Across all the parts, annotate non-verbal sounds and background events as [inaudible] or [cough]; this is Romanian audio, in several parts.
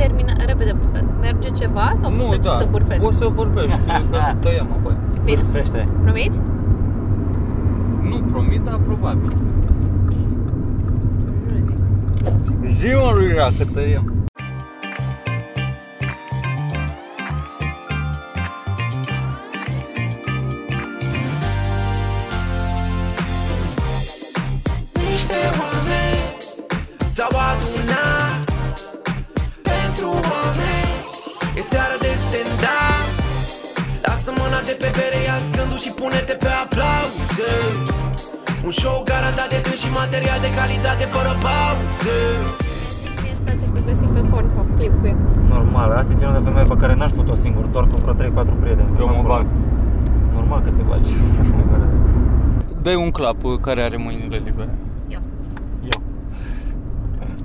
termina repede. Merge ceva sau Nu, să, da, să bârfesc? o să vorbești, [laughs] că tăiem apoi. Bine. Bârfește. Promiți? Nu promit, dar probabil. Zi mă lui Ra, că tăiem. Pune-te pe aplauze Un show garantat de când și material de calitate fără pauze Mie state că găsim pe Pornhub clip cu ea. Normal, asta e genul de femeie pe care n-aș făcut-o singur, doar cu vreo 3-4 prieteni. Eu mă bag. Normal că te bagi. [laughs] Dă-i un clap uh, care are mâinile libere. Eu. Eu.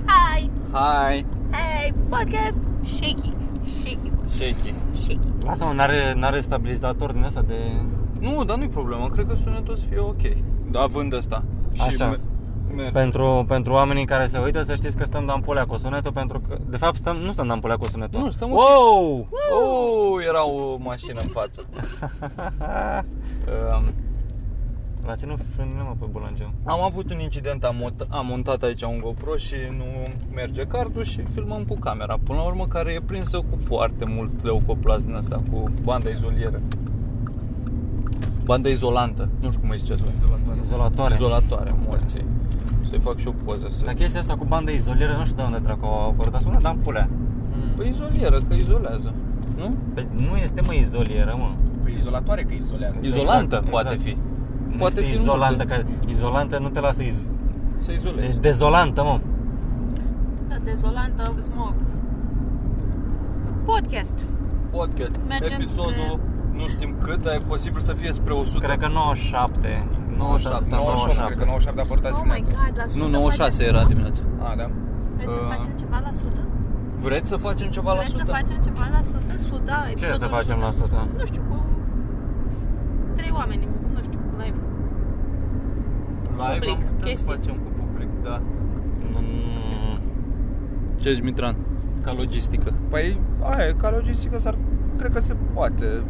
Hai! Hai! Hey, podcast! Shaky. Shaky. Shaky. Shaky. Lasă-mă, n-are, n-are stabilizator din asta de... Nu, dar nu-i problemă, cred că sunetul o să fie ok. Da, având asta. Și Așa. me- merge. Pentru, pentru oamenii care se uită să știți că stăm de ampulea cu sunetul pentru că... De fapt stăm, nu stăm de ampulea cu sunetul. Nu, stăm- Wow! Oh, era o mașină în față. [laughs] Um, L-a ținut frânile mă pe bulangeu. am avut un incident, am, mont- am montat aici un GoPro și nu merge cardul și filmăm cu camera. Până la urmă, care e prinsă cu foarte mult leucoplas din asta, cu bandă izolieră. Bandă izolantă, nu știu cum îi ziceți voi. Izolatoare. Izolatoare, morții. Să-i fac și o poză să... Dar chestia asta cu bandă izolieră, nu știu de unde dracu au apărut, dar sună de ampulea. Păi izolieră, că izolează, nu? Pe, nu este mă izolieră, mă. Păi izolatoare că izolează. Izolantă Exact, poate exact. fi. Nu Poate este fi izolantă, multă. că izolantă nu te lasă iz... Să izolezi. E dezolantă, mă. Da, dezolantă smog. Podcast. podcast. Mergem Episodul spre- nu știm cât, dar e posibil să fie spre 100. Cred că 97. 97, 98, cred că 97 a apărut azi Oh my dimineața. god, la 100 Nu, 96 facem... era dimineața. A, da? Vreți să Uh, facem ceva la 100? Vreți să facem ceva la Vreți 100? să facem ceva la 100? 100, Ce episodul să facem la 100? Nu știu, cu trei oameni, nu știu, live. Live Public, am putea să chestii. facem cu public, da. Mm, Ce zici, Mitran? Ca logistică. Păi, aia, ca logistică s-ar, cred că se poate.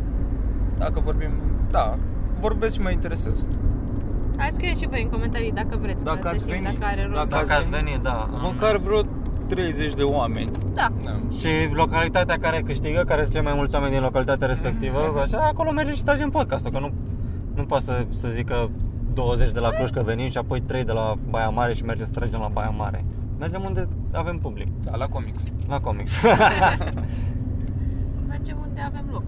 Dacă vorbim, da, vorbesc și mă interesez. Hai scrieți și voi în comentarii dacă vreți, Dacă ca să ați știm veni, dacă are rost. dacă Dacă ați venit, da. Măcar vreo 30 de oameni. Da. Da. Și localitatea care câștigă, care sunt cei mai mulți oameni din localitatea respectivă, așa, acolo mergem și tragem podcastul, că nu, nu poate să, să zică 20 de la Cluj că venim și apoi 3 de la Baia Mare și mergem să tragem la Baia Mare. Mergem unde avem public, Da, la comics. la comics. [laughs] [laughs] Mergem unde avem loc.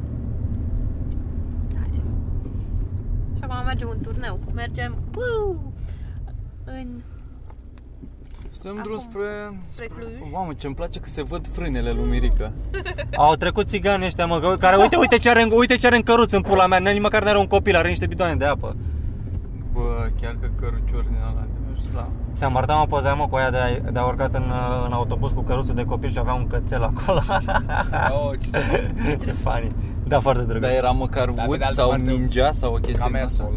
Hai. Și acum mergem în turneu. Mergem uu, în... Suntem Acum, drum spre... spre Cluj. Mamă, ce-mi place că se văd frânele lui Mirica. [laughs] Au trecut țigani ăștia, mă, că- care uite, uite ce are, în- uite ce are în căruț în pula mea, nici măcar n-are un copil, are niște bidoane de apă. Bă, chiar că căruciori din ăla de mergi la... Ți-am arătat mă poza mă cu aia de a, de a urcat în, în autobuz cu căruță de copil și avea un cățel acolo. Oh, [laughs] ce ce funny. Da, foarte drăguț. Dar era măcar Dar pe wood de altă sau parte, ninja sau o chestie din asta? Camesol.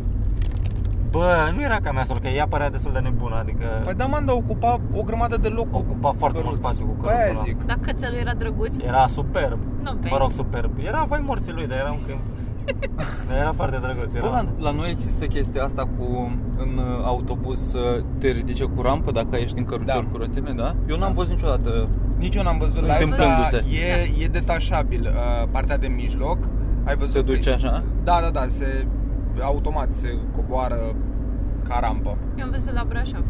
Bă, nu era ca mea că ea părea destul de nebună, adică Păi da, man, dar ocupa o grămadă de loc. cu ocupa foarte mult căruț. spațiu cu Păi aia căruțul ăla. zic. Dacă cățelul era drăguț, Era superb. nu vezi. Mă rog, superb. Era vai morții lui, dar era un câmp. [laughs] dar era foarte drăguț. Bă, Era... la, la noi există chestia asta cu în uh, autobuz să te ridice cu rampă dacă ești în cărucior Da. cu rotile, da? Eu n-am văzut niciodată. Nici eu n-am văzut live, dar Întâmplându-se. e, e detașabil. Uh, partea de mijloc, ai văzut Se că- duce așa? Da, da, da, se automat se coboară ca rampă. Eu am văzut la Brașov.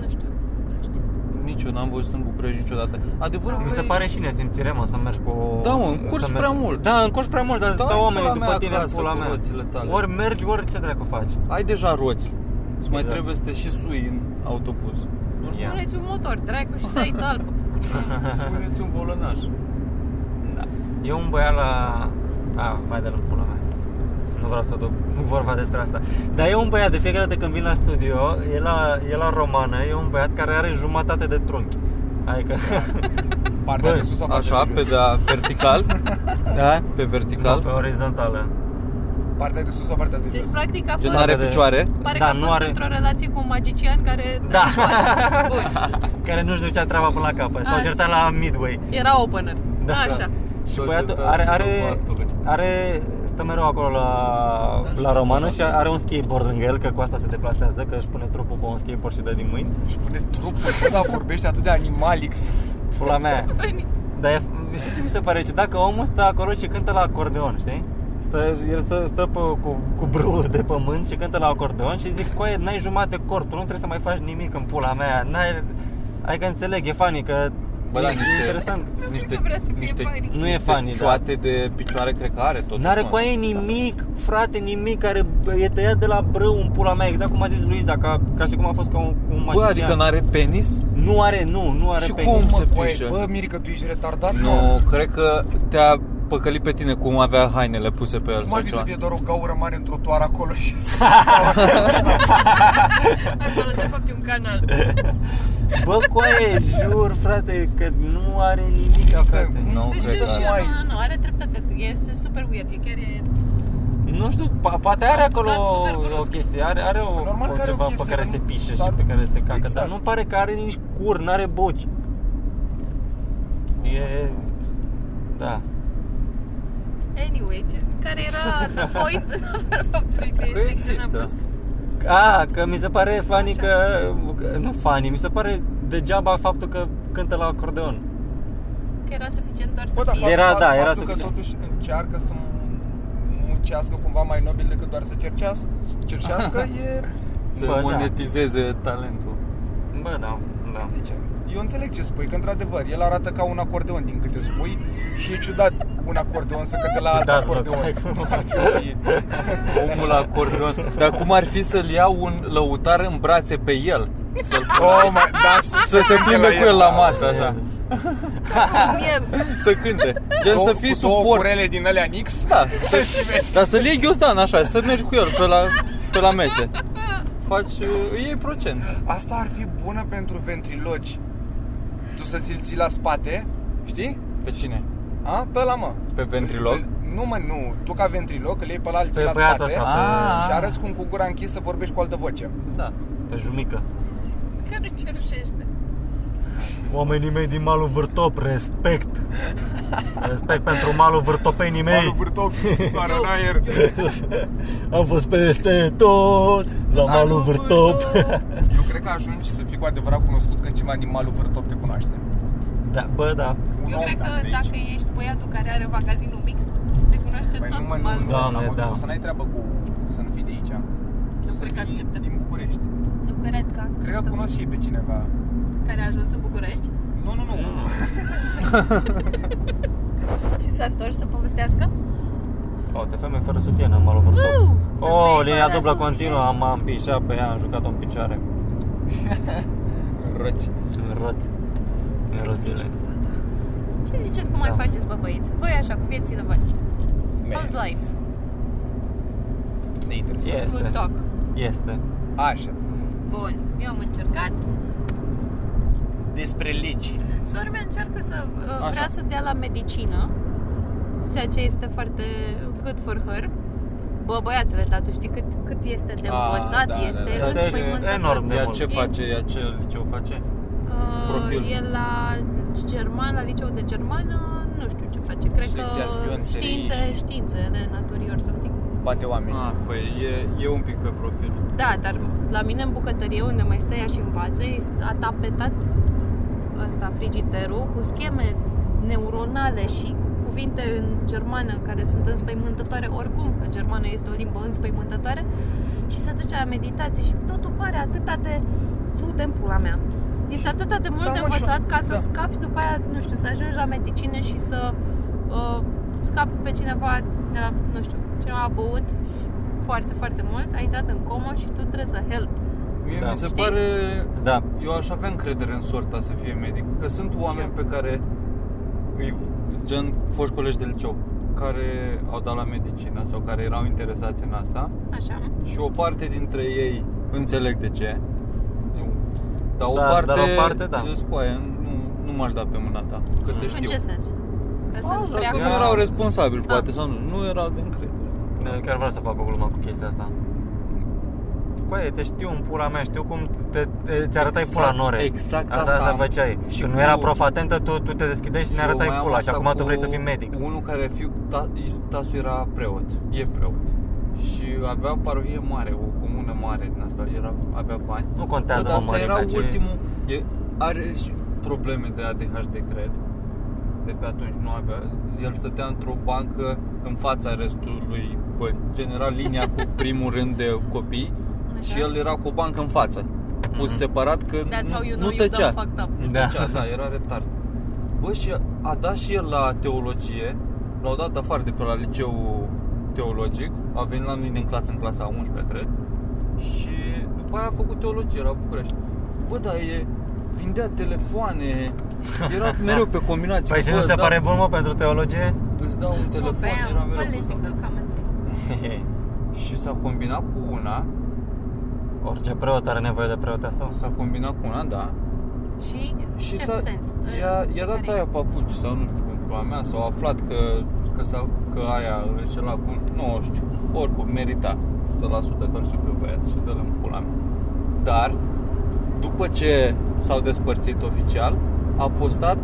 Nu știu, București. Nici eu n-am văzut în București niciodată. Adevărul Mi că se e- pare și nesimțire, mă, să mergi cu... Da, mă, încurci să prea mult. Da, încurci prea mult, dar Stai stau oamenii pula mea după tine în acasă pula cu mea. roțile tale. Ori mergi, ori ce dracu faci. Ai deja roți. Îți mai Exact. trebuie să te și sui în autobuz. Ia. Puneți un motor, dracu și dai talpă. [laughs] Puneți un volănaș. Da. E un băiat la... A, mai de-l în pula mea. Nu vreau să duc vorba despre asta. Dar e un băiat, de fiecare dată când vin la studio, e la, e la romană, e un băiat care are jumătate de trunchi. Adică, [laughs] Partea Bă, de sus sau partea Așa, de pe jos? de vertical, [laughs] da? pe Nu, vertical. pe orizontală. Partea de sus sau partea de Deci, jos? practic, a Gen fost... are de- picioare? Pare Da, că a nu fost are- într-o relație cu un magician care... Da. Bun. [laughs] Care nu-și ducea treaba până la capăt. S-au Așa. certat la Midway. Era opener. Da. Așa. Și S-au băiatul certat are, are, bărbatului. are, stă mereu acolo la, la romană și are un skateboard lângă el, că cu asta se deplasează, că își pune trupul pe un skateboard și dă din mâini. Își pune trupul, bă, dar vorbește atât de animalix. Fula mea. Păi, Dar e, știi ce mi se pare? Ciudat că omul stă acolo și cântă la acordeon, știi? Stă, el stă, stă pe, cu, cu brâul de pământ și cântă la acordeon și zic, coaie, n-ai jumate corp, tu nu trebuie să mai faci nimic în pula mea, n-ai... Hai că înțeleg, e funny, că Bă, da, e niște, interesant. niște, că vrea să fie niște, funny. Nu e niște funny, da. cioate de picioare, cred că are totuși. N-are mă. coaie nimic, frate, nimic care e tăiat de la brâu în pula mea, exact cum a zis Luiza, ca, ca și cum a fost ca un, cu un Bă, magician. adică n-are penis? Nu are, nu, nu are Și pe cum? nimeni. se coaie, pișe. bă, Mirica, tu ești retardat? mă? Nu, cred că te-a păcălit pe tine cum avea hainele puse pe el Cum sau ar fi să ceva. fie doar o gaură mare în trotuar acolo și... acolo, de fapt, e un canal. Bă, coaie, jur, frate, că nu are nimic, frate. Nu, Deci, cred știu că și eu, ai. nu, nu, nu, are dreptate. Este super weird. E chiar e... Nu știu, po- poate are Am acolo dat super o brusc. chestie, are, are o, Normal o că are o ceva chestie, pe care dar se nu- pișe și s-ar- pe care se cacă, Exact. dar nu pare că are nici cur, n-are boci. E... Da. Anyway, ce, care era [laughs] the point fără faptului că Că e secționat există. brusc. A, că mi se pare funny Așa. că... că- Nu funny, mi se pare degeaba faptul că cântă la acordeon. Că era suficient doar Bă, să dar fie... Era, faptul, da, era faptul că suficient. totuși încearcă să muncească cumva mai nobil decât doar să cercească, cercească [laughs] e... Să Bă, da. monetizeze talentul. Bă, da, da. Deci, eu înțeleg ce spui, că într-adevăr, el arată ca un acordeon din câte spui și e ciudat un acordeon să cânte la alt Da, să acordeon. rog. Ar trebui. Omul la acordeon. Dar cum ar fi să-l ia un lăutar în brațe pe el? Să-l Oh, my, da, să se plimbe cu el la masă, așa. Mie, Să cânte. Gen să fii cu două suport. curele din alea Nix. Da, [laughs] să, dar să-l iei ghiozdan așa, să mergi cu el pe la, pe la mese. Faci, uh, îi iei procent. Asta ar fi bună pentru ventrilogi. Tu să ți-l ții la spate, știi? Pe cine? A? Pe ăla, mă. Pe ventrilog? Îl- Nu, mă, nu. Tu ca ventriloc îl iei pe la alții Pe la băiatul spate ăsta, Ah. și arăți cum cu gura închisă vorbești cu altă voce. Da. pe jumică. care cerșește. Oamenii mei din malul Vârtop, respect! Respect pentru malul vârtopenii mei! Malul vârtop, soară în aer. [laughs] Am fost peste tot la malul Vârtop! Eu cred că ajungi să fii cu adevărat cunoscut când cineva din malul vârtop te cunoaște. Da, bă, da. Un Eu om cred că de aici. dacă ești băiatul care are magazinul mixt, te cunoaște Păi tot nu, mă, nu, malul. nu, Doamne, n-am- da. O să n-ai treabă cu să nu fii de aici. Trebuie să cred că fii acceptă. din București. Nu cred că Cred că cunosc și ei pe cineva. Care a ajuns în București Nu, nu, nu. Nu, nu. [laughs] și s-a întors să povestească. O, te femei fără sutienă în malul Vârtop. Uh, Oh, femei linia fără dublă sutienă. continuă, am, am pișat pe ea, am jucat-o în picioare. Răți. În roți. În roțile. Ce ziceți cum mai Da. faceți, bă, băieți? Voi așa, cu viețile voastre. How's life? Neinteresant. Este. Good talk. Este. Așa. Bun, eu am încercat. Despre legi. Sora mea încearcă să uh, Așa. vrea să dea la medicină, ceea ce este foarte good for her. Bă, băiatule, dar tu știi cât, cât este de A, învățat, da, da, este da. Asta e înspăimântător. enorm de Ea mult. ce face? Ea ce liceu face? Uh, Profil. E la german, la liceu de germană, nu știu ce face. Cred Secția că spion, serii științe, și- științe de naturii or something. Bate oameni. Ah, păi e, e un pic pe profil. Da, dar la mine în bucătărie, unde mai stă ea și învață, este a tapetat ăsta, frigiderul, cu scheme neuronale și cu cuvinte în germană care sunt înspăimântătoare oricum, că germana este o limbă înspăimântătoare și se duce la meditație și totul pare atâta de tu de pula mea. Este atâta de mult Da, de mă, și- învățat ca să da. scapi după aia, nu știu, să ajungi la medicină și să uh, scapi pe cineva de la, nu știu, cineva a băut foarte, foarte mult, a intrat în comă și tu trebuie să help. Mie Da. mi se Știi? pare... Da. Eu aș avea încredere în sorta să fie medic. Că sunt oameni pe care îi, gen foști colegi de liceu care au dat la medicină sau care erau interesați în asta Așa. și o parte dintre ei înțeleg de ce. Eu- Dar o Da, parte, dar o parte, da. eu scoaie, nu, nu m-aș da pe mâna ta, că te În știu. ce sens? Că sunt Așa, prea că cu... nu erau responsabili, Ah. poate, sau nu, nu erau de încredere. Chiar vreau să fac o glumă cu chestia asta. Coaie, te știu în pula mea, știu cum te, te, ți arătai Exact, pula nore. exact asta, asta asta am. făceai. Și Și Când cu- nu era prof atentă, tu, tu te deschideai și ne Eu arătai mai am pula și asta acum tu cu vrei să fii medic. Unul care fiu, ta, tasul era preot, e preot. Și avea parohie mare, o comună mare din asta, era, avea bani. Nu contează, Bă, dar mă, asta mărimea, era ce- ultimul, e, are și probleme de ADHD, cred. De pe atunci nu avea, el stătea într-o bancă în fața restului, bă, general linia cu primul rând de copii Așa. și el era cu o bancă în față. Pus Mhm. separat că That's nu, how you nu know you tăcea. done fucked up. Da. Da. da, era retard. Bă, și a dat și el la teologie, l-au dat afară de pe la liceu teologic, a venit la mine în clasă, în clasa a 11 cred, și după aia a făcut teologie la București. Bă, dar e, vindea telefoane, era [laughs] mereu pe combinație. Păi și Bă, nu se da, pare bun, mă, pentru teologie? Îți dau un Oh, telefon, era bam, mereu pe political commentary. Și s-a combinat cu una, Orice preot are nevoie de preoteasă. s-a combinat cu una, da, Și, Și ce s-a, sens? i-a, i-a dat Care- aia papuci sau nu știu cum pula mea S-au aflat că, că, s-a, că aia îl înșela cu, nu știu, oricum merita 100% că îl știu pe băiat și dă-l în pula mea Dar, după ce s-au despărțit oficial, a postat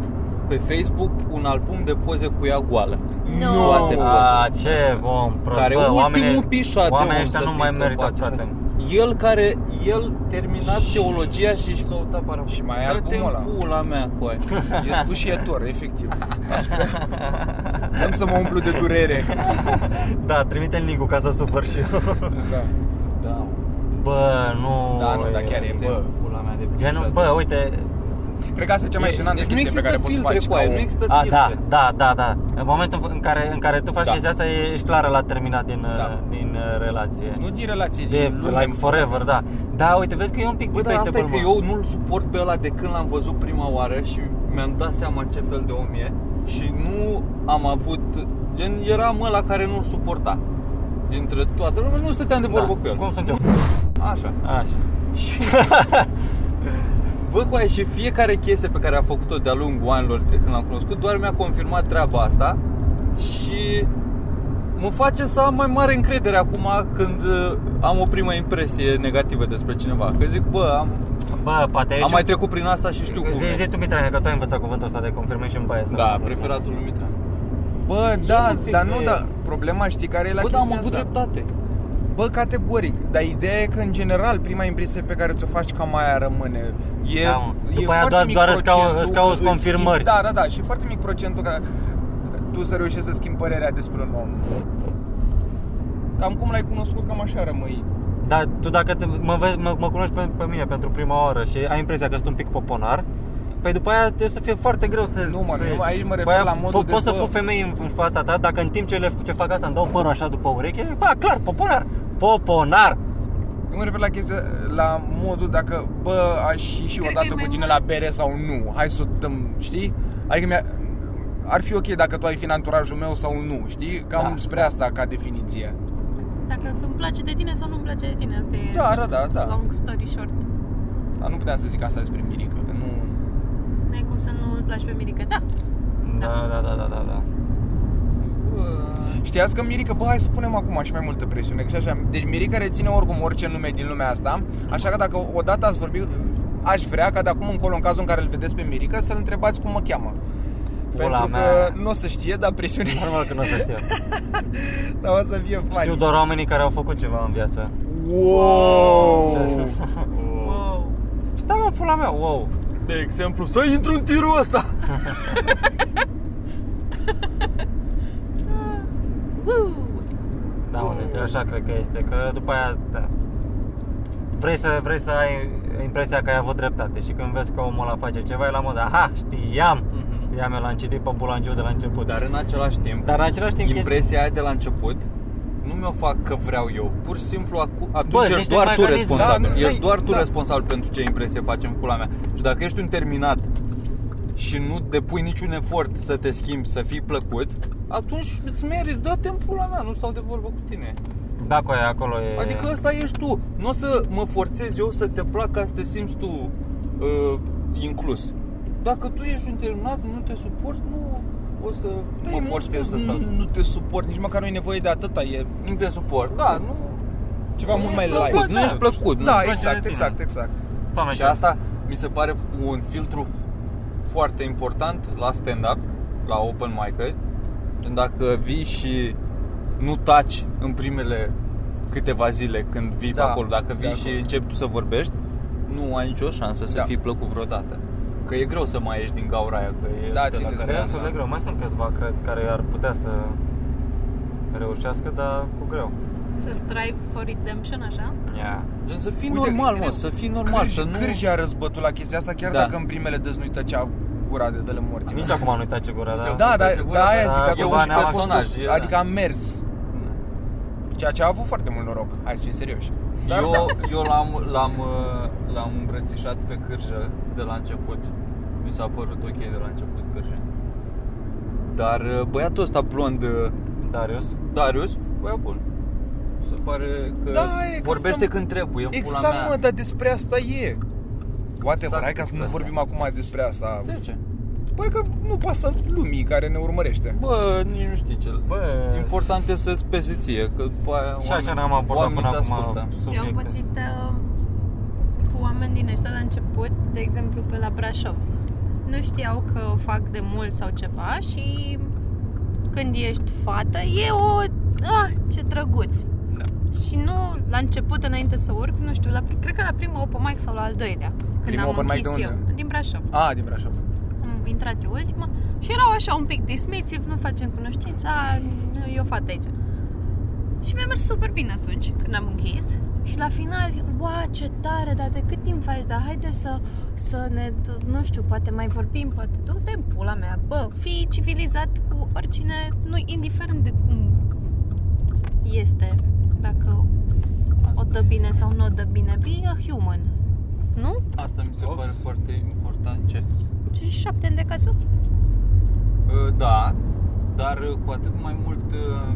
pe Facebook un album de poze cu ea goală No. Toate A, pozele. ce om prost. care Bă, ultimul oamenii, pișat de oamenii om ăștia să nu fii mai să merită, faci frate. așa. El care, el terminat teologia și își căuta para Și mai e Dă-te albumul în ăla. pula mea, coaie E sfâșietor, efectiv. Aș vrea. [laughs] Am să mă umplu de durere. [laughs] Da, trimite-l link ca să sufăr și eu. Da. Da, Bă, nu... Da, nu, dar chiar e, bă. Pula mea de Genul, pișat. bă, uite, Cred că asta e cea mai E- jenantă deci nu chestie pe există care poți să filtre faci cu ca aia, om. nu există A, filtre. da, da, da, da. În momentul în care, în care tu faci Da. chestia asta, ești clară la terminat din, Da. uh, din uh, relație. Nu din relație, De din lume. like forever, da. Da, uite, vezi că e un pic Bă, dar asta e debatable, că mă. eu nu-l suport pe ăla de când l-am văzut prima oară și mi-am dat seama ce fel de om e și nu am avut, gen, eram ăla care nu-l suporta dintre toate lumea, nu stăteam de vorbă da. cu el. Cum sunt eu? Așa. Așa. Și... [laughs] [laughs] Bă, cu aia și fiecare chestie pe care a făcut-o de-a lungul anilor de când l-am cunoscut Doar mi-a confirmat treaba asta Și mă face să am mai mare încredere acum când uh, am o primă impresie negativă despre cineva Că zic, bă, am, Bă, poate ești am mai trecut prin asta și știu cum Zi, zi e tu, Mitran, că tu ai învățat cuvântul ăsta de confirmation bias. Da, preferatul lui Mitran Bă, da, un pic dar nu, de- da. Problema știi care e la Bă, dar am chestia avut asta? dreptate Bă, categoric, dar ideea e că în general prima impresie pe care ți-o faci cam aia rămâne. E, Da, mă. e După aia foarte doar- mic doar îți cau- procentul îți cauți îți confirmări. schimbi- Da, da, da, și e foarte mic procentul ca tu să reușești să schimbi părerea despre un om. Cam cum l-ai cunoscut, cam așa rămâi. Dar tu dacă te, mă, vezi, mă, mă cunoști pe, pe mine pentru prima oară și ai impresia că sunt un pic poponar, Păi după aia trebuie să fie foarte greu să... Nu, mă, să eu aici mă refer După aia la modul po- de, Poți să bă- fug femei în, în fața ta, dacă în timp ce, le, ce fac asta îmi dau părul așa după ureche, ba, clar, poponar, poponar. Eu mă refer la chestia, la modul dacă, bă, aș și, și Cred o că e dată mai cu tine mult- la bere sau nu. Hai să o dăm, știi? Adică mi ar fi ok dacă tu ai fi în anturajul meu sau nu, știi? Cam Da, spre da. asta ca definiție. Dacă îmi place de tine sau nu îmi place de tine, asta e Da, da, da, da. long story short. Dar nu puteam să zic asta despre Mirica, că nu... N-ai cum să nu îl place pe Mirica. Da, Da, da, da, da, da, da. Știați că Mirica, bă, hai să punem acum și mai multă presiune, că și așa. Deci Mirica reține oricum orice nume din lumea asta, așa că dacă odată ați vorbit, aș vrea ca de acum încolo, în cazul în care îl vedeți pe Mirica, să-l întrebați cum mă cheamă. Pula Pentru mea. că nu o să știe, dar presiunea Normal că nu o să știu. dar o să fie fain. Știu doar oamenii care au făcut ceva în viață. [laughs] Wow! wow. Stai mă, pula mea, wow. De exemplu, să intru în tirul ăsta [laughs] Woo! Da, mă, deci așa cred că este, că după aia, da. Vrei să, vrei să ai impresia că ai avut dreptate și când vezi că omul ăla face ceva, e la modă, aha, știam, Mhm. știam, eu l-am citit pe bulangiu de la început. Dar în același timp Dar în același timp, chestia- Impresia aia de la început nu mi-o fac că vreau eu Pur și simplu acu- atunci Bă, ești niște doar tu mecanisme, responsabil da, nu- Ești doar tu da. responsabil pentru ce impresie facem pula mea Și dacă ești un terminat și nu depui niciun efort să te schimbi, să fii plăcut Atunci îți meriți, dă-te în pula mea, nu stau de vorbă cu tine Da, cu aia acolo e... Adică ăsta ești tu Nu o să mă forțez eu să te plac ca să te simți tu uh, inclus Dacă tu ești un terminat, nu te suport, nu o să Da, mă e mult forțez să spus, stau. nu, nu te suport, nici măcar nu e nevoie de atâta, e Nu te suport, da, nu... ceva mult mai plăcut, light. nu ești plăcut. nu? Da, place exact, de tine. exact, exact. Doamne, Și ce- asta mi se pare un filtru foarte important la stand-up, la open mic Dacă vii și nu taci în primele câteva zile când vii Da, pe acolo, dacă de vii și acord. începi tu să vorbești, nu ai nicio șansă să Da. fii plăcut vreodată. Că e greu să mai ieși din gaura aia, că e Da, de la ține care... E asta. destul de greu. Mai sunt câțiva, cred, care ar putea să reușească, dar cu greu. Să strive for redemption, așa? Yeah. Gen să fii Uite, normal, e mă, greu. să fii normal, Cârji, să nu... Cârji a răzbătut la chestia asta, chiar Da. dacă în primele dăți nu-i tăcea gura de dă morții. Nici acum nu uita ce gura, da. Da, da, Uite, da, aia da, zic, e acum un și a fost personaj, o- e, adică da. a mers. Ceea ce a avut foarte mult noroc, hai să fim serioși. Dar eu, da. eu l-am, l-am, uh, l-am îmbrățișat pe cârjă de la început. Mi s-a părut ok de la început cârjă. Dar uh, băiatul ăsta blond, uh, Darius. Darius, băiat bun. Se pare că Da, e că vorbește stăm- când trebuie, în pula Exact, mea. mă, dar despre asta e. Whatever, Exact hai ca să nu despre vorbim acum despre asta. De ce? Băi, că nu pasă lumii care ne urmărește. Bă, nici nu știi ce. Bă, Important e să-ți pese ție, că după aia și așa ne-am abordat oamenii până te acum ascultă. Eu am subiecte. pățit uh, cu oameni din ăștia la început, de exemplu pe la Brașov. Nu știau că o fac de mult sau ceva și când ești fată e o... Ah, ce drăguț! Da. Și nu, la început, înainte să urc, nu știu, la, cred că la prima open mic sau la al doilea, când Prima am open mic închis de eu. unde? Din Brașov. A, din Brașov. Am intrat eu ultima și erau așa un pic dismissiv, nu facem cunoștința, e o fată aici. Și mi-a mers super bine atunci, când am închis. Și la final, wow, ce tare, dar de cât timp faci? Dar haide să, să ne, nu știu, poate mai vorbim, poate du-te în pula mea. Bă, fii civilizat cu oricine, nu indiferent de cum este, dacă o dă bine sau nu o dă bine. Be a human. Nu? Asta mi se Ops. pare foarte important. Ce? Și șapte ani de casă? Uh, Da, dar uh, cu atât mai mult uh,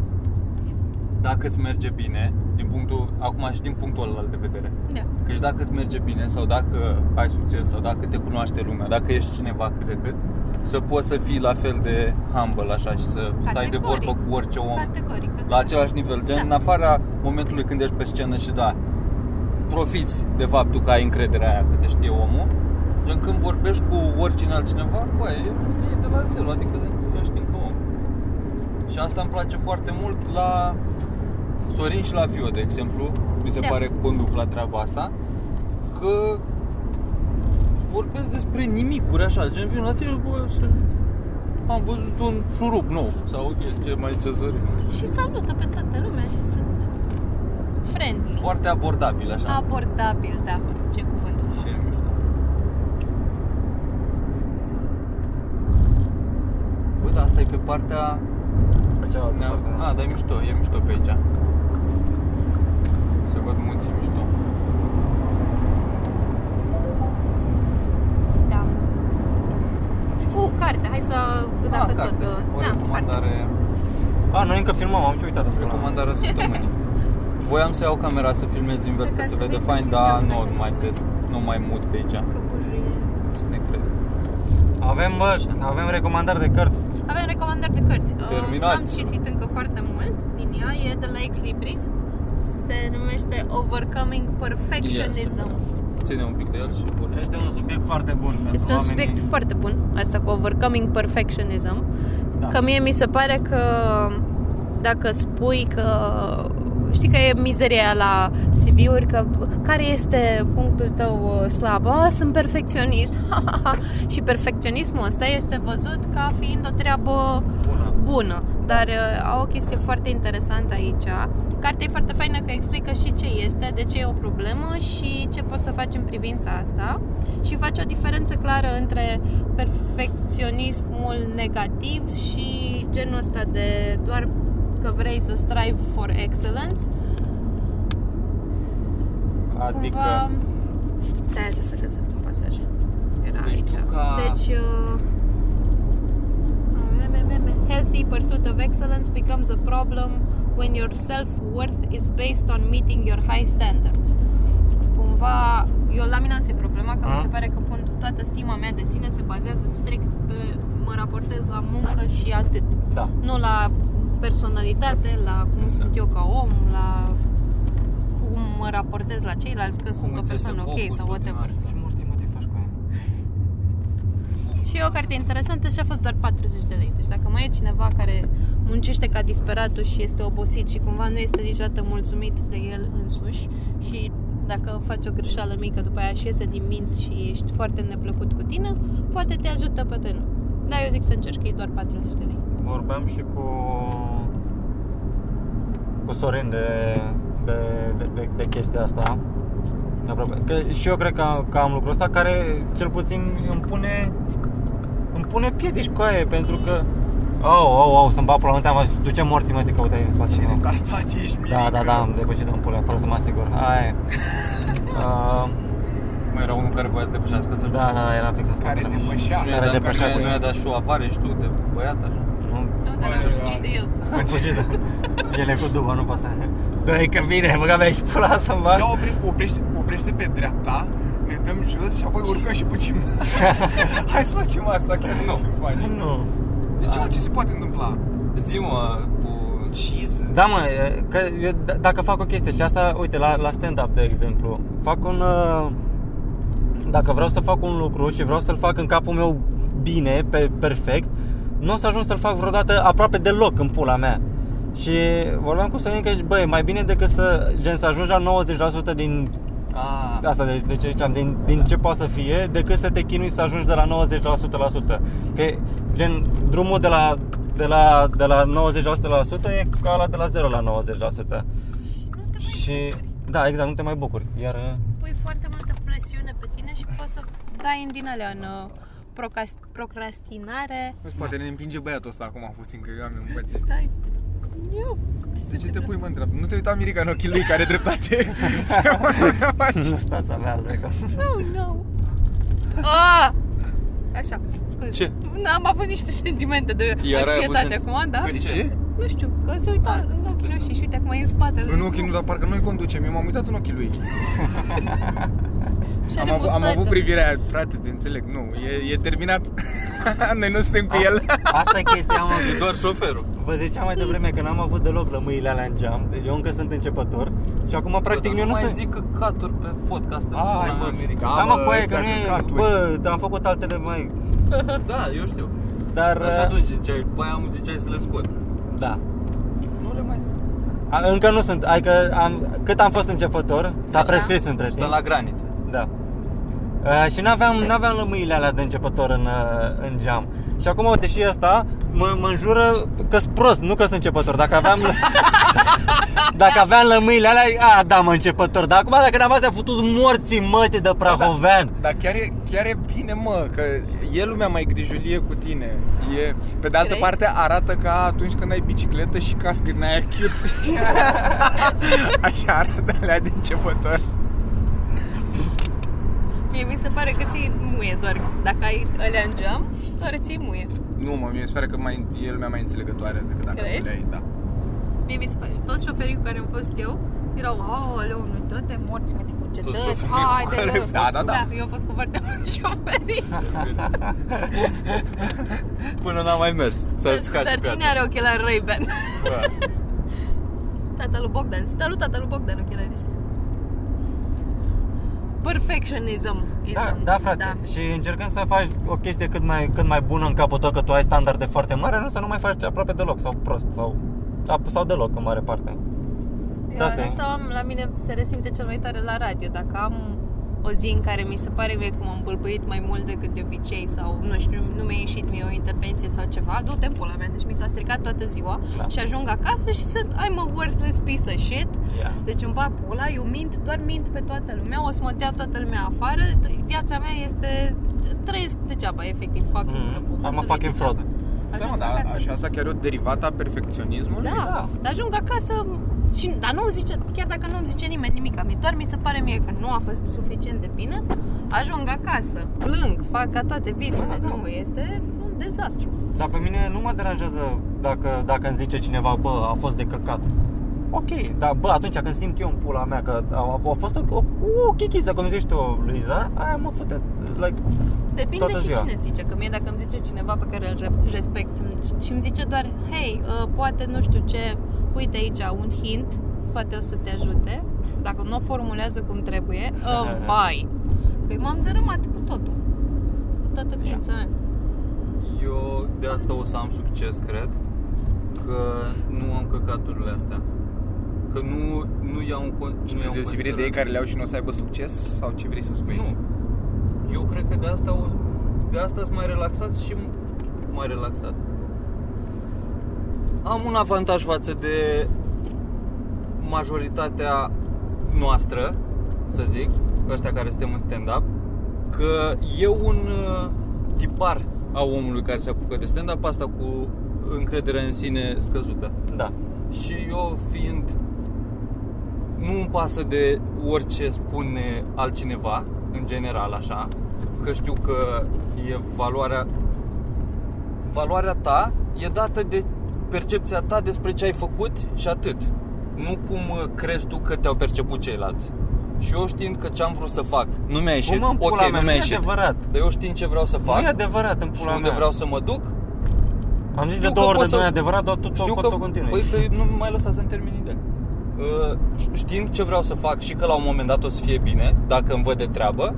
dacă îți merge bine, din punctul, acum și din punctul ăla de vedere. Da. Că și dacă îți merge bine sau dacă ai succes sau dacă te cunoaște lumea, dacă ești cineva cât de cât, să poți să fii la fel de humble așa și să stai de Categoric. vorbă cu orice om Categoric. la același nivel, gen Da. în afara momentului când ești pe scenă și da, profiți de faptul că ai încrederea aia că te știe omul, gen când vorbești cu oricine altcineva, bă, e, e de la zero, adică îl știm ca om. Și asta îmi place foarte mult la Sorin și la Vio, de exemplu, mi se Da. pare că conduc la treaba asta, că vorbesc despre nimicuri așa, gen vin la tine, bă, să... am văzut un șurup nou sau ok, ce mai zice Sorin. Și salută pe toată lumea și sunt friendly. Foarte abordabil așa. Abordabil, da. Ce cuvânt frumos. Și e mișto. Bă, dar asta e pe partea... Pe cealaltă Ne-am... parte, da. A, dar e mișto, e mișto pe aici. Se văd munții mișto. Carte, hai să, dacă Ah, carte. tot... uh, O Da, carte. recomandare, A, noi încă filmăm, am și uitat în pula. recomandarea săptămânii. Voiam să iau camera să filmez invers Cred ca că să ar vede trebui să fain, închizi dar geamul nu dacă mai nu des, nu mai mut pe aici. Că bujie. Să ne cred. Avem, bă, avem recomandări de cărți. Avem recomandări de cărți. Uh, Terminați. N-am citit încă foarte mult din ea. E de la Ex Libris. Se numește Overcoming Perfectionism. Ia, Ține un pic de el și vorbim. Este un subiect foarte bun pentru Este un oamenii- subiect foarte bun, asta cu Overcoming Perfectionism. Da. Că mie mi se pare că dacă spui că știi că e mizeria aia la CV-uri că care este punctul tău uh, slab? Oh, sunt perfecționist. [laughs] și perfecționismul ăsta este văzut ca fiind o treabă Bună. bună. Dar uh, au o chestie foarte interesantă aici. Cartea e foarte faină că explică și ce este, de ce e o problemă și ce poți să faci în privința asta și face o diferență clară între perfecționismul negativ și genul ăsta de doar că vrei să strive for excellence. Adică... Cumva... Da, așa să găsesc un pasaj. Era Deci aici. tu ca- Deci... Uh... Healthy pursuit of excellence becomes a problem when your self-worth is based on meeting your high standards. Cumva, eu la mine asta e problema, că mi Ah. se pare că pun toată stima mea de sine se bazează strict pe mă raportez la muncă și atât. Da. Nu la personalitate, la cum sunt eu ca om, la cum mă raportez la ceilalți, că sunt o îți iese persoană ok focusul sau din whatever. asta. Ce morții mă te faci cu aia? Și e o carte interesantă și a fost doar 40 de lei. Deci dacă mai e cineva care muncește ca disperatul și este obosit și cumva nu este niciodată mulțumit de el însuși și dacă faci o greșeală mică după aia și iese din minți și ești foarte neplăcut cu tine, poate te ajută, poate nu. Dar eu zic să încerci, că e doar 40 de lei. Vorbeam și cu cu Sorin de, de, de, de, de chestia asta Aproape. Că și eu cred că, că am lucrul ăsta care cel puțin îmi pune îmi pune piedici cu aia pentru că au, au, au, să-mi bat pula, nu te-am văzut, duce morții mă, de că uite în spate Și în Carpați ești Da, da, da, am depășit în pula, fără să mă asigur Aia [laughs] e. uh, Mai era unul care voia să depășească să Da, da, da, era fix asta Care depășea. Și nu Care i-a dat- depășea nu cu i-a dat și o avare și tu de băiat așa. Nu, Nu, dar Bă, nu știu da. ce de el. am fugit El e cu duba, nu pasă Dă-i că vine, băga mea și pula să-mi bag Ia opri, oprește, oprește pe dreapta, ne dăm jos și apoi urcăm și fugim. [laughs] Hai să facem asta, chiar nu fi funny. Nu De ce, mă, ce se poate întâmpla? Zi mă, cu... Jesus. Da, mă, e, că eu, d- dacă fac o chestie și asta, uite, la, la stand-up, de exemplu, fac un... uh, Dacă vreau să fac un lucru și vreau să-l fac în capul meu bine, pe, perfect, nu o să ajung să-l fac vreodată aproape deloc în pula mea. Și vorbeam cu Sorin că, băi, mai bine decât să, gen, să ajungi la 90% din A, asta de, de ce ziceam, din, din ce poate să fie, decât să te chinui să ajungi de la 90 la 100%. Că gen drumul de la de la, de la 90 la 100% e ca la de la 0 la 90%. Nu te mai Și da, exact, nu te mai bucuri. Iar pui foarte multă presiune pe tine și poți să dai în din alea în uh, procrast- procrastinare. Vezi, Poate ne împinge băiatul ăsta acum puțin, că eu am învățat. Stai. Eu. De ce te pui mă întreb? Nu te uita Mirica în ochii lui care are dreptate? [laughs] Ce mă faci? nu stați avea Dreca. No, [laughs] no. Ah! Așa, scuze. Ce? N-am avut niște sentimente de Iar ai avut anxietate senti- acum, da? Păi ce? Nu știu, că se uita în ochii noștri și uite acum e în spatele. În ochii nu, dar parcă noi conducem, eu m-am uitat în ochii lui. [laughs] Și Am are avut, am mustață. avut privirea aia, frate, te înțeleg, nu, e, e terminat. [laughs] noi nu suntem cu el. Asta e chestia, mă. E doar șoferul. Vă ziceam mai devreme că n-am avut deloc lămâile alea în geam, deci eu încă sunt începător și acum practic Bă, eu dar nu mai sunt... zic că caturi pe podcast în Ai, pula mă, mea, Mirica. da. Da, mă, bă, cu aia că astea nu e... căcaturi. Bă, dar am făcut altele mai... Da, eu știu. Dar... Dar și atunci ziceai, pe aia îmi ziceai să le scot. Da. Nu le mai zic. A, încă nu sunt, adică am, cât am fost începător, s-a Așa. prescris între Stă timp. la graniță. Da. Uh, și n-aveam, n-aveam lămâile alea de începător în, uh, în geam. Și acum, uite, și ăsta mă, mă înjură că sunt prost, nu că sunt începător. Dacă aveam, [laughs] dacă aveam lămâile alea, a, da, mă, începător. Dar acum, dacă n-am astea, futus morții mătii de prahovean. Dar chiar e, chiar e bine, mă, că e lumea mai grijulie cu tine. E, pe de altă Crezi? parte arată ca atunci când ai bicicletă și cască din aia cute. [laughs] Așa arată alea de începător. Mie mi se pare că ții muie doar dacă ai alea în geam, doar ții muie. Nu, mă, mi se pare că mai, e lumea mai înțelegătoare decât dacă Crezi? nu le ai, da. Mie mi se pare, toți șoferii cu care am fost eu erau, aoleu, nu dă-te morți, mă, te concedezi, șoferii cu haide, care eu ai am fost, fost, da, da, da. eu am fost cu foarte mulți [laughs] șoferi. [laughs] Până n-am mai mers. Să-ți cași Dar cine are ochelari Ray-Ban? [laughs] Tata lui Bogdan. Salut, tata lui Bogdan, ochelari ăștia. Perfectionism. Da, da, frate. Da. Și încercând să faci o chestie cât mai, cât mai bună în capul tău, că tu ai standarde foarte mari, nu să nu mai faci aproape deloc sau prost sau, sau, sau deloc în mare parte. Da, asta e. Asta am, la mine se resimte cel mai tare la radio. Dacă am o zi în care mi se pare mie că m-am bâlbâit mai mult decât de obicei sau, nu știu, nu mi-a ieșit mie o intervenție sau ceva, du-te în pula mea, deci mi s-a stricat toată ziua Da. și ajung acasă și sunt I'm a worthless piece of shit Yeah. Deci îmi bag pula, eu mint, doar mint pe toată lumea, o să mă dea toată lumea afară, viața mea este, trăiesc degeaba, efectiv, fac Mhm. pământului I'm a fucking degeaba. fraud. Seama, Ajung da, acasă, așa asta chiar e o derivată a perfecționismului? da, Da. dar ajung acasă și, dar nu zice, chiar dacă nu îmi zice nimeni nimic, mi doar mi se pare mie că nu a fost suficient de bine, ajung acasă, plâng, fac ca toate visele, nu, este un dezastru. Dar pe mine nu mă deranjează dacă, dacă îmi zice cineva, bă, a fost de căcat. Ok, dar bă, atunci când simt eu în pula mea că a, a fost o, o, o chichiță, cum zici tu, Luiza, aia mă fute, like, Depinde Toată și ziua. cine zice, că mie dacă îmi zice cineva pe care îl re- respect și- și îmi zice doar, hei, uh, poate nu știu ce, uite aici un hint, poate o să te ajute, Pf, dacă nu o formulează cum trebuie, [laughs] uh, vai, păi m-am dărâmat cu totul, cu toată ființa mea. Eu de asta o să am succes, cred, că nu am căcaturile astea. Că nu, nu iau în con- nu Spre iau în deosebire de ei considerare. care le au și nu o să aibă succes? Sau ce vrei să spui? Nu. Eu cred că de asta, o, de asta sunt mai relaxat și mai relaxat. Am un avantaj față de majoritatea noastră, să zic, ăștia care suntem în stand-up, că e un uh, tipar a omului care se apucă de stand-up, asta cu încrederea în sine scăzută. da. Și eu fiind nu îmi pasă de orice spune altcineva, în general așa, că știu că e valoarea valoarea ta e dată de percepția ta despre ce ai făcut și atât. Nu cum uh, crezi tu că te-au perceput ceilalți. Și eu știind că ce am vrut să fac nu mi-a ieșit, Cum în pula ok, mea, nu nu mi-a e ieșit. adevărat. Dar eu știind ce vreau să fac Nu e adevărat în și pula unde mea. vreau să mă duc, Am zis știu de două că ori pot de să- nu e adevărat, dar tot, știu tot, că, tot continui. Păi, păi nu mai lăsa să-mi termin ideea. Uh, știind ce vreau să fac și că la un moment dat o să fie bine, dacă îmi văd de treabă,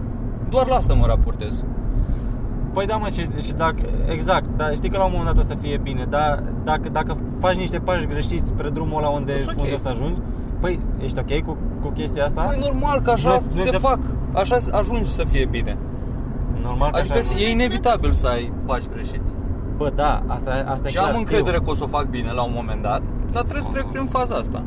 doar la asta mă raportez. Păi da, mă, și, și dacă, exact, dar știi că la un moment dat o să fie bine, dar dacă, dacă faci niște pași greșiți spre drumul ăla unde, Sunt ok. unde o să ajungi, păi ești ok cu, cu chestia asta? Păi normal că așa Nu- nu se de- fac, așa ajungi să fie bine. Normal că Adică așa e inevitabil să ai pași greșiți. Bă, da, asta, asta e Și clar, am încredere știu. că o să o fac bine la un moment dat, dar trebuie să trec prin faza asta.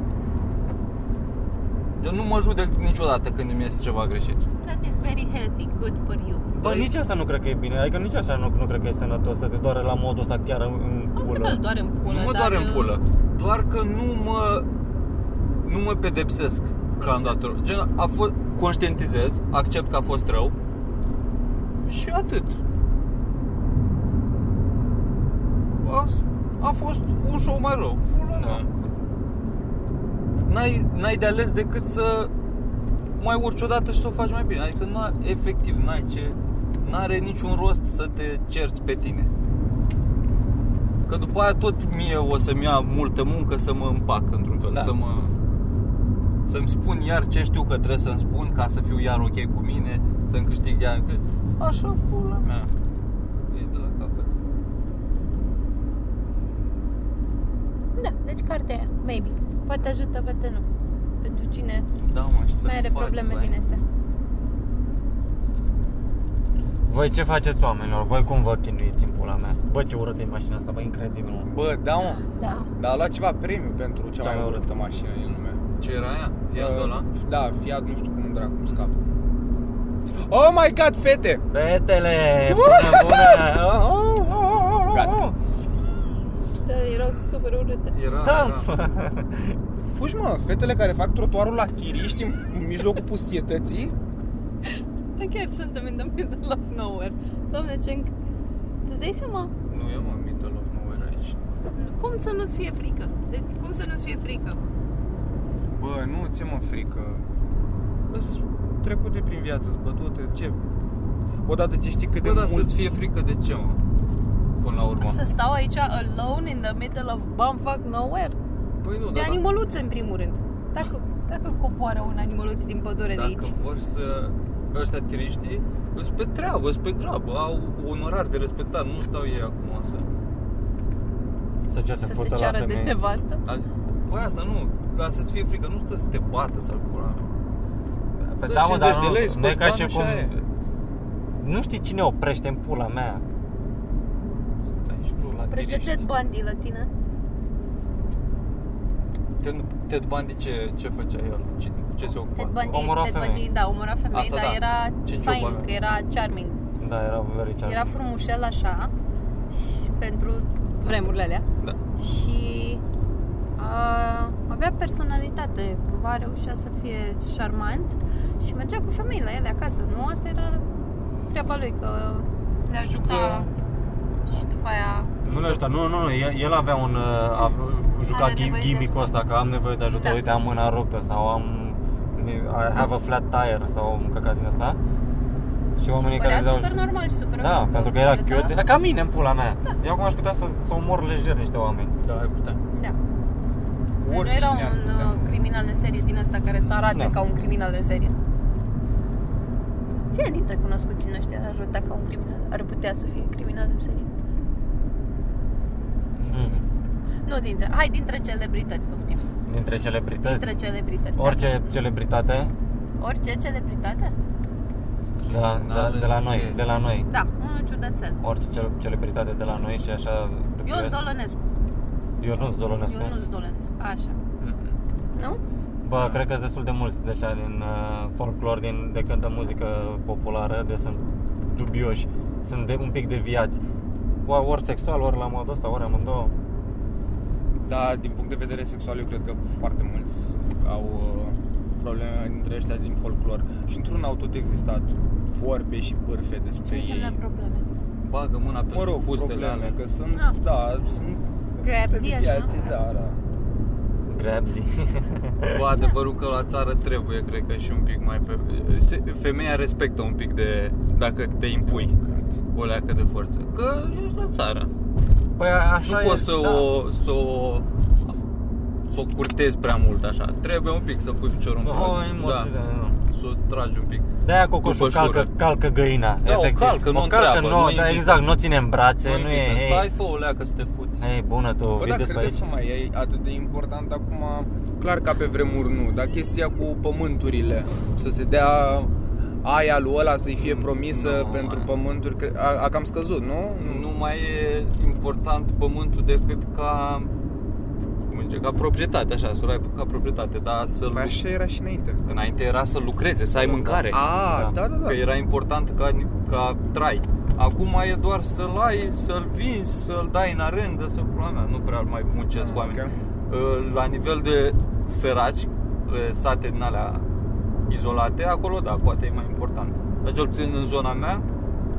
Eu nu mă judec niciodată când îmi iese ceva greșit. That is very healthy, good for you. Bă, Păi- nici asta nu cred că e bine, adică nici așa nu, nu cred că e sănătos să te doare la modul ăsta chiar în, în Nu pulă. că doar în pulă, nu mă dar, doare în uh, pulă, doar că nu mă nu mă pedepsesc că am dat rău. Gen, a fost, conștientizez, accept că a fost rău și atât. A, a fost un show mai rău. Pula Da. Mea. N-ai, n-ai de ales decât să mai urci odată și să o faci mai bine. Adică, n efectiv, n-ai ce... N-are niciun rost să te cerți pe tine. Că după aia tot mie o să-mi ia multă muncă să mă împac într-un fel, Da. să mă... Să-mi spun iar ce știu că trebuie să-mi spun ca să fiu iar ok cu mine, să-mi câștig iar... Așa, pula mea. E de la capăt. Da, deci cartea aia, maybe. Poate ajută, poate nu. Pentru cine Da, mă, și să mai are faci, probleme băi. din astea. Voi ce faceți oamenilor? Voi cum vă chinuiți în pula mea? Bă, ce urât e mașina asta, bă, incredibil, mă. Bă, da, mă. Da. Dar a luat ceva premiu pentru cea Cea mai mai urâtă mașină din lume. Ce era aia? Fiatul ăla? Da, Fiat, nu știu cum dracu cum scap. Oh my god, fete! Fetele, bună, bună! Oh, oh, oh, oh, oh, Gata. Oh. Da, erau super urâte. Era, Da, era. Fugi, mă, fetele care fac trotuarul la chiriști în în mijlocul pustietății. I chiar suntem in the middle of nowhere. Doamne, ce... înc- Îți dai seama? Nu e mă, middle of nowhere aici. Cum să nu-ți fie frică? Deci, cum să nu-ți fie frică? Bă, nu ți mă frică. Îs trecute prin viață, îți bătute, ce? Odată ce știi cât de Bă, dar mult... să-ți fie frică de ce, mă? Până la urmă. Să stau aici alone in the middle of bumfuck nowhere? Păi nu, De dar animăluțe, în primul rând. Dacă, dacă coboară un animăluț din pădure de dacă aici. vor să... Ăștia tiriștii îs pe treabă, îs pe grabă, au onorar de respectat, nu stau ei acum să... Să ce se Să te fută la ceară de femei. nevastă. Păi asta nu, dar să-ți fie frică, nu stă să te bată sau pula mea. Păi Dă da, mă, 50 dar de nu, lei, nu e scoți ca și banul și cum... aia e. Nu știi cine oprește în pula mea. Stai și tu la Prește tiriști. Ted Bundy la tine. Ted, Ted Bundy ce, ce făcea el? Ce, cu ce se ocupa? Ted Bundy, Omora Ted femei. Bundy, da, omora femei, Asta dar da. era Ce job fain, avea? că era charming. Da, era very charming. Era frumușel așa și pentru vremurile alea. Da. Și a, avea personalitate, cumva reușea să fie șarmant și mergea cu femei la ele acasă. Nu, asta era treaba lui, că le Știu ajuta că- și după aia Nu le ajuta, nu, nu, nu, el, el avea un, uh, a, juca Are ghi- nevoie de- gimmick-ul ăsta, că am nevoie de ajutor, Da. uite am mâna ruptă sau am I have a flat tire sau un căcat din ăsta. Și oamenii Părea care vedeau... super normal și super Da, ok, pentru că era arăta- cute. Era ca mine în pula mea. Da. Eu acum aș putea să, să omor lejer niște oameni. Da, ai putea. Da. Deci nu Oricine era ar un putea. uh, criminal în serie din asta care să arate Da. ca un criminal în serie. Cine dintre cunoscuții noștri ar arăta ca un criminal? Ar putea să fie criminal în serie? Hmm. Nu dintre, hai dintre celebrități, poftim. Dintre celebrități. Dintre celebrități. Orice Hai să- celebritate Orice celebritate? de la, de, la- de la noi, de la noi. Da, unul ciudățel. Orice cele- celebritate de la noi și așa Eu privesc. Dolănescu. Eu nu-ți Dolonescu. Eu nu-s Dolănescu. Așa. Mhm. Nu? Bă, cred că sunt destul de mulți deja din uh, folclor, din, de cântă muzică populară, de sunt dubioși, sunt de, un pic deviați. Ori, ori sexual, ori la modul ăsta, ori amândouă. Da, din punct de vedere sexual, eu cred că foarte mulți au uh, probleme dintre ăștia din folclor. Și într-un au tot existat vorbe și bârfe despre Ce înseamnă ei. probleme? Bagă mâna pe Mă rog, fustele probleme, alea. că sunt, Ah. da, sunt Grabzi, așa? deviații, da, da. Grabzi. Bă, [laughs] adevărul că la țară trebuie, cred că și un pic mai pe... se- Femeia respectă un pic de... Dacă te impui o leacă de forță. Că ești la țară. Păi așa nu e, poți să da. o... Să o să o curtezi prea mult așa. Trebuie un pic să pui piciorul Să în o prag. emoții, da, nu. Să o tragi un pic. De-aia cocoșul După șură. calcă, calcă găina, Da, o efectiv. calcă, nu o calcă, întreabă, nu, nu da, invită. exact, nu o ține în brațe, Nu nu e, invită. hei, Stai, fă o leacă să te fuți. hei, bună tu, Bă, vii da, despre credeți aici. că mai e atât de important acum, clar ca pe vremuri nu, dar chestia cu pământurile, să se dea aia lui ăla să-i fie promisă Nu, pentru aia. pământuri, cre- a, a cam scăzut, nu? Nu mai e important pământul decât ca cum zice, ca proprietate, așa, să-l ai ca proprietate, dar să Păi așa era și înainte. Înainte era să lucreze, să ai mâncare. A, Da. da, da, da. Că era important ca, ca trai. Acum e doar să-l ai, să-l vinzi, să-l dai în arendă, să pula mea. Nu prea mai muncesc Ah, oameni. ok. Uh, La nivel de săraci, uh, sate din alea izolate, acolo da, poate e mai important. Dar cel puțin în zona mea,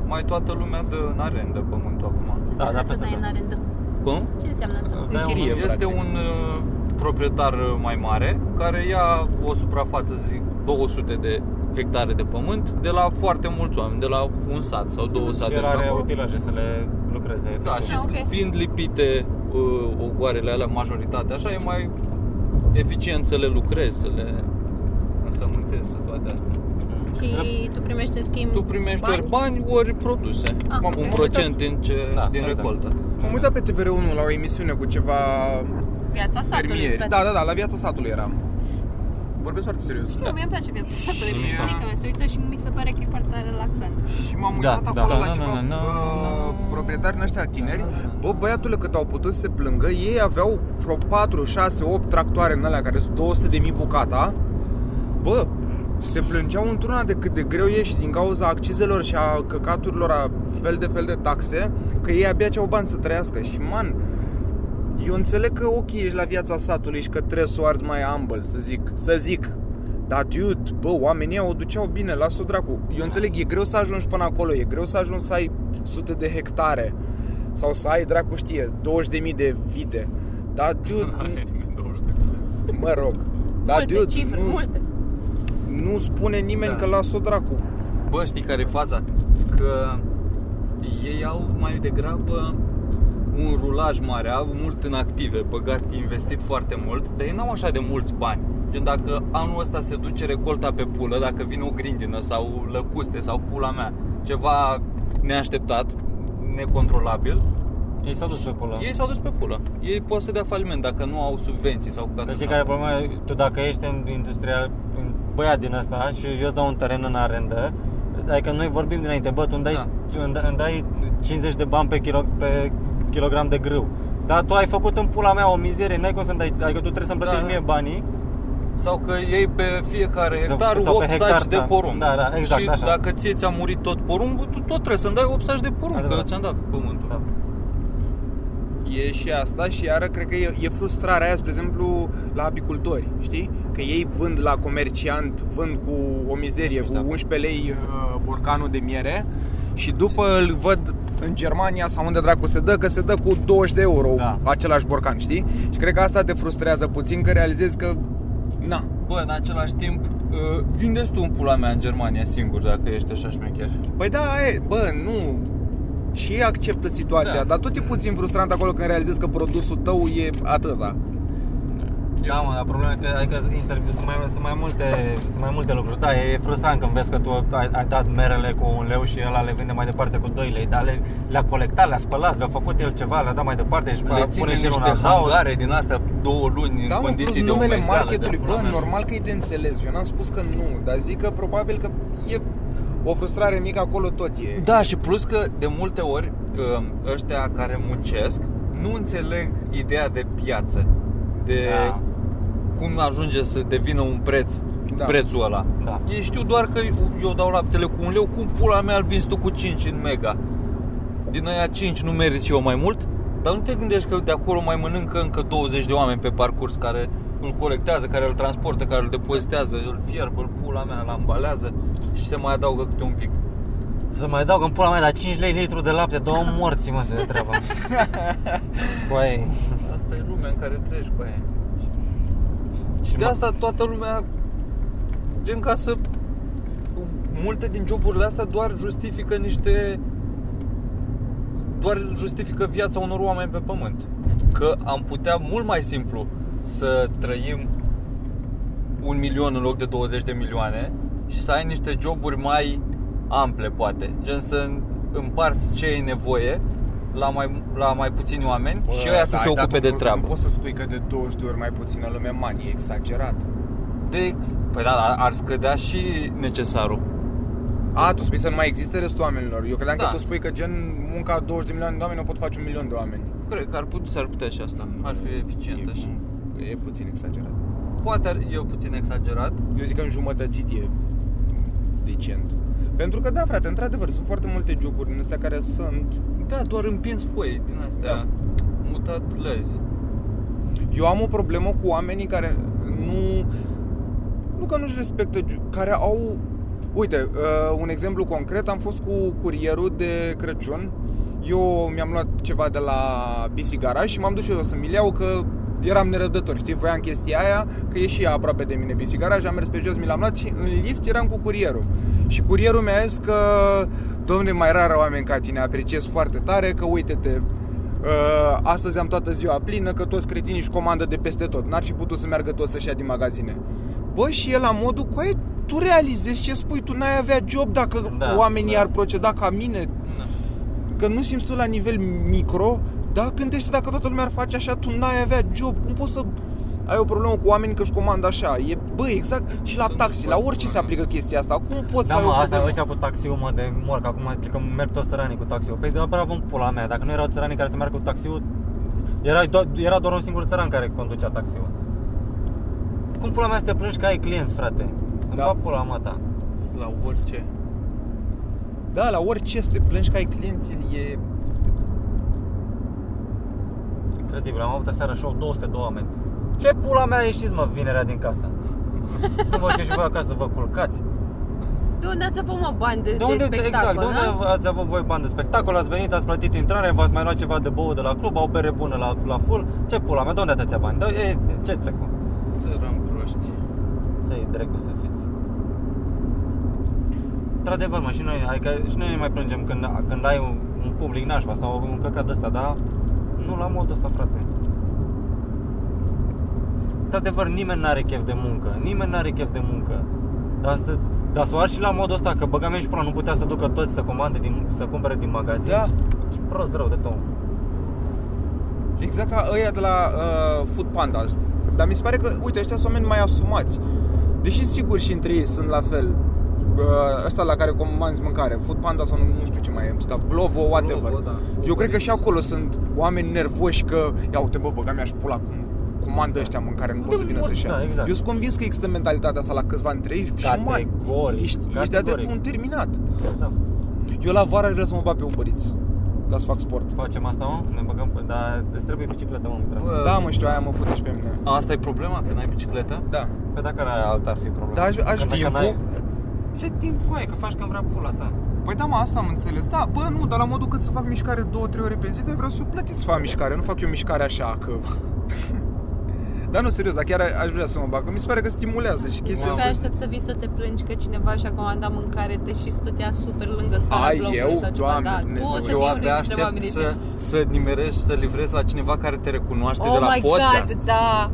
mai toată lumea dă în arendă pământul acum. Ce Da, înseamnă da, să peste dai tot. în arendă? Cum? Ce înseamnă asta? Da, chirie, un- Este practic. un uh, proprietar mai mare care ia o suprafață, zic, 200 de hectare de pământ de la foarte mulți oameni, de la un sat sau două sate El de are acolo. utilaje să le lucreze. Da, efectiv. și Ah, ok. fiind lipite uh, ogoarele alea majoritate, așa e mai eficient să le lucrezi, să le însămânțezi, să toate astea. Și tu primești în schimb Tu primești bani? ori bani, ori produse. Ah, un ok. procent din, ce, Da, din exact. recoltă. M-am uitat pe TVR1 la o emisiune cu ceva Viața satului, fermieri. frate. Da, da, da, la viața satului eram. Vorbesc foarte serios. Știu, mie îmi place viața satului. Și- Bunica mea se uită și mi se pare că e foarte relaxant. Și m-am Da, uitat da. acolo Da, la da, ceva da, da, bă, da. proprietari ăștia tineri. Da, da, da. Bă, băiatule, cât au putut să se plângă, ei aveau vreo 4, 6, 8 tractoare în alea care sunt 200 de mii bucata. Bă, se plângeau într-una de cât de greu e și din cauza accizelor și a căcaturilor, a fel de fel de taxe, că ei abia ce au bani să trăiască. Și, man, eu înțeleg că ok, ești la viața satului și că trebuie să o arzi mai humble, să zic, să zic. Dar, dude, bă, oamenii o duceau bine, las-o dracu. Eu înțeleg, e greu să ajungi până acolo, e greu să ajungi să ai sute de hectare sau să ai, dracu știe, 20.000 de vite. Dar, dude, [laughs] mă rog. Dar, multe dude, cifre, nu, multe. Nu spune nimeni Da. că las-o dracu. Bă, știi care e faza? Că ei au mai degrabă un rulaj mare, au mult în active, băgat, investit foarte mult, dar ei n-au așa de mulți bani. Gen dacă anul ăsta se duce recolta pe pulă, dacă vine o grindină sau lăcuste sau pula mea, ceva neașteptat, necontrolabil, Ei s-au dus pe pula. ei s-au dus pe pulă. Ei pot să dea faliment dacă nu au subvenții sau ca Că știi care e problema? Tu dacă ești în industria, în băiat din asta și eu îți dau un teren în arendă, adică noi vorbim dinainte, bă, tu îmi dai, Da. tu îmi dai, îmi dai 50 de bani pe, kilo, pe kilogram de grâu. Dar tu ai făcut în pula mea o mizerie, n-ai cum să-mi dai, adică tu trebuie să-mi Da, plătești da. mie banii Sau că iei pe fiecare Sau- hectar sau pe 8 hectar, saci de da. porumb. Da, da, exact, Și așa. dacă ție ți-a murit tot porumbul, tu tot trebuie să-mi dai 8 saci de porumb, că Adevărat. ți-am dat pământul. da. E și asta și iară cred că e, e frustrarea aia, spre exemplu, la apicultori, știi? Că ei vând la comerciant, vând cu o mizerie, cu Da. 11 lei uh, borcanul de miere și după îl văd în Germania sau unde dracu se dă, că se dă cu 20 de euro Da. același borcan, știi? Și cred că asta te frustrează puțin, că realizezi că, na, Bă, în același timp, uh, vindeți tu un pula mea în Germania singur dacă ești așa șmecher. Păi da, e, bă, nu Și ei acceptă situația Da. Dar tot e puțin frustrant acolo când realizezi că produsul tău e atâta Da, mă, dar problema e că, adică interviu, sunt, mai, sunt, mai multe, sunt mai multe lucruri. Da, e frustrant când vezi că tu ai, ai dat merele cu un leu și ăla le vinde mai departe cu 2 lei, dar le, le-a colectat, le-a spălat, le-a făcut el ceva, le-a dat mai departe și Le pune ține și el un niște adaos. hangare din astea două luni Da, în mă, condiții plus de numele umezeală. marketului de Bă, pula mea. normal că e de înțeles Eu n-am spus că nu Dar zic că probabil că e o frustrare mică acolo tot e Da, și plus că de multe ori ă, ăștia care muncesc nu înțeleg ideea de piață, de Da. cum ajunge să devină un preț, Da. prețul ăla. Da. Ei știu doar că eu dau laptele cu un leu, cum pula mea îl vinzi tu cu 5 în mega? Din aia 5 nu meriți eu mai mult? Dar nu te gândești că de acolo mai mănâncă încă 20 de oameni pe parcurs care îl colectează, care îl transportă, care îl depozitează, îl fierb, îl pula mea, îl ambalează și se mai adaugă câte un pic. Să mai dau în pula mea, dar 5 lei litru de lapte, două morți, mă, se de treabă. [laughs] Coai. Asta e lumea în care treci cu aia. Și de mă- asta toată lumea gen ca să multe din joburile astea doar justifică niște doar justifică viața unor oameni pe pământ. Că am putea mult mai simplu să trăim un milion în loc de 20 de milioane și să ai niște joburi mai ample, poate. Gen să împarți ce e nevoie la mai, la mai puțini oameni Bă, și ăia să da, se ai dat ocupe un de lucru, treabă. Nu poți să spui că de 20 de ori mai puțină lume mani E exagerat De, păi da, dar ar scădea și necesarul. A, tu spui să nu mai existe restul oamenilor Eu credeam Da. că tu spui că gen munca a 20 de milioane de oameni O pot face un milion de oameni Cred că ar putea, s-ar putea și asta. Ar fi eficient așa. E, e puțin exagerat Poate ar, e puțin exagerat. Eu zic că înjumătățit e decent Pentru că da, frate, într-adevăr Sunt foarte multe joburi din astea care sunt Da, doar împins foi din astea. Da. Mutat lăzi. Eu am o problemă cu oamenii care nu Nu că nu-și respectă ju- Care au Uite, uh, un exemplu concret Am fost cu curierul de Crăciun Eu mi-am luat ceva de la BC Garage Și m-am dus și eu să mi iau că Eram nerăbdător, știi, voiam chestia aia Că e și ea aproape de mine. BC Garage Am mers pe jos, mi l-am luat și în lift eram cu curierul. Și curierul mi-a zis că Domne, mai rar oameni ca tine Apreciez foarte tare că uite-te Uh, astăzi am toată ziua plină Că toți cretinii își comandă de peste tot. N-ar fi putut să meargă toți să-și ia din magazine. Bă, și el la modul Coaie, tu realizezi ce spui Tu n-ai avea job dacă Da, oamenii da. ar proceda ca mine? Da. Că nu simți tu la nivel micro Da, gândește dacă toată lumea ar face așa Tu n-ai avea job Cum poți să ai o problemă cu oamenii că își comandă așa e, Bă, exact Și la Sunt taxi, la foarte orice se probleme. aplică chestia asta Cum poți Da, să ai mă, o asta problemă? ăștia cu taxiul, mă, de mor, că acum zice că merg toți țăranii cu taxiul. Păi de bravo în pula mea, dacă nu erau țăranii care să meargă cu taxiul, era, do- era doar un singur țăran care conducea taxiul. Cum pula mea să te plângi că ai clienți, frate? Îmi Da. da. pula mea ta. La orice. Da, la orice să te plângi că ai clienți e... Incredibil, am avut aseară show 200 de oameni. Ce pula mea ieșiți, mă, vinerea din casă? [laughs] nu vă duceți și voi acasă să vă culcați? De unde ați avut mă bani de, de, unde, spectacol, exact, de unde da? ați avut voi bani de spectacol, ați venit, ați plătit intrare, v-ați mai luat ceva de băut de la club, au bere bună la, la full. Ce pula mea, de unde atâția bani? De, e, ce trecu? Țărăm proști. Ți-ai dracu să fiți. Într-adevăr, mă, și noi, adică și noi ne mai plângem când, când ai un, un public nașpa sau un căcat de ăsta, dar nu la modul ăsta, frate. Într-adevăr, nimeni n-are chef de muncă, nimeni n-are chef de muncă. Dar, asta, dar să o arzi și la modul ăsta, că băga mea și până nu putea să ducă toți să comande, din, să cumpere din magazin. Da. Și prost rău de tot. Exact ca ăia de la uh, Food Panda Dar mi se pare că, uite, ăștia sunt oameni mai asumați Deși sigur și între ei sunt la fel uh, Ăsta la care comanzi mâncare Food Panda sau nu, nu știu ce mai e sta, Glovo, whatever Glovo, da. Eu cred că și acolo sunt oameni nervoși Că, ia uite bă, băga mi-aș pula cum comandă ăștia mâncare, nu pot să vină să-și ia. Da, exact. Eu sunt convins că există mentalitatea asta la câțiva între ei și mari. Categoric, Ești, ești de-a categoric. dreptul un terminat. Da. Eu la vară vreau să mă bag pe Uber Eats, ca să fac sport. Facem asta, mă? Ne băgăm pe... Dar îți trebuie bicicletă, mă, Mitran. Bă, Da, mă știu, aia mă fute și pe mine. Asta e problema, că n-ai bicicletă? Da. Pe dacă ar alta ar fi problema. Da, aș- aș Când- timpul? Când ai- Ce timp cu ai? Că faci când vrea pula ta. Păi da, mă, asta am înțeles. Da, bă, nu, dar la modul cât să fac mișcare 2-3 ore pe zi, dar vreau să plătiți să fac mișcare, nu fac eu mișcare așa, că... [laughs] Dar nu, serios, dar chiar aș vrea să mă bag, că mi se pare că stimulează și chestia Te asta. aștept să vii să te plângi că cineva și-a comandat mâncare te și stătea super lângă scara Ai, blocului eu? sau ceva. Doamne Da, Dumnezeu, tu o să Eu fii unul abia dintre aștept oamenii să, să nimerești, să livrezi la cineva care te recunoaște Oh de la my podcast god, da!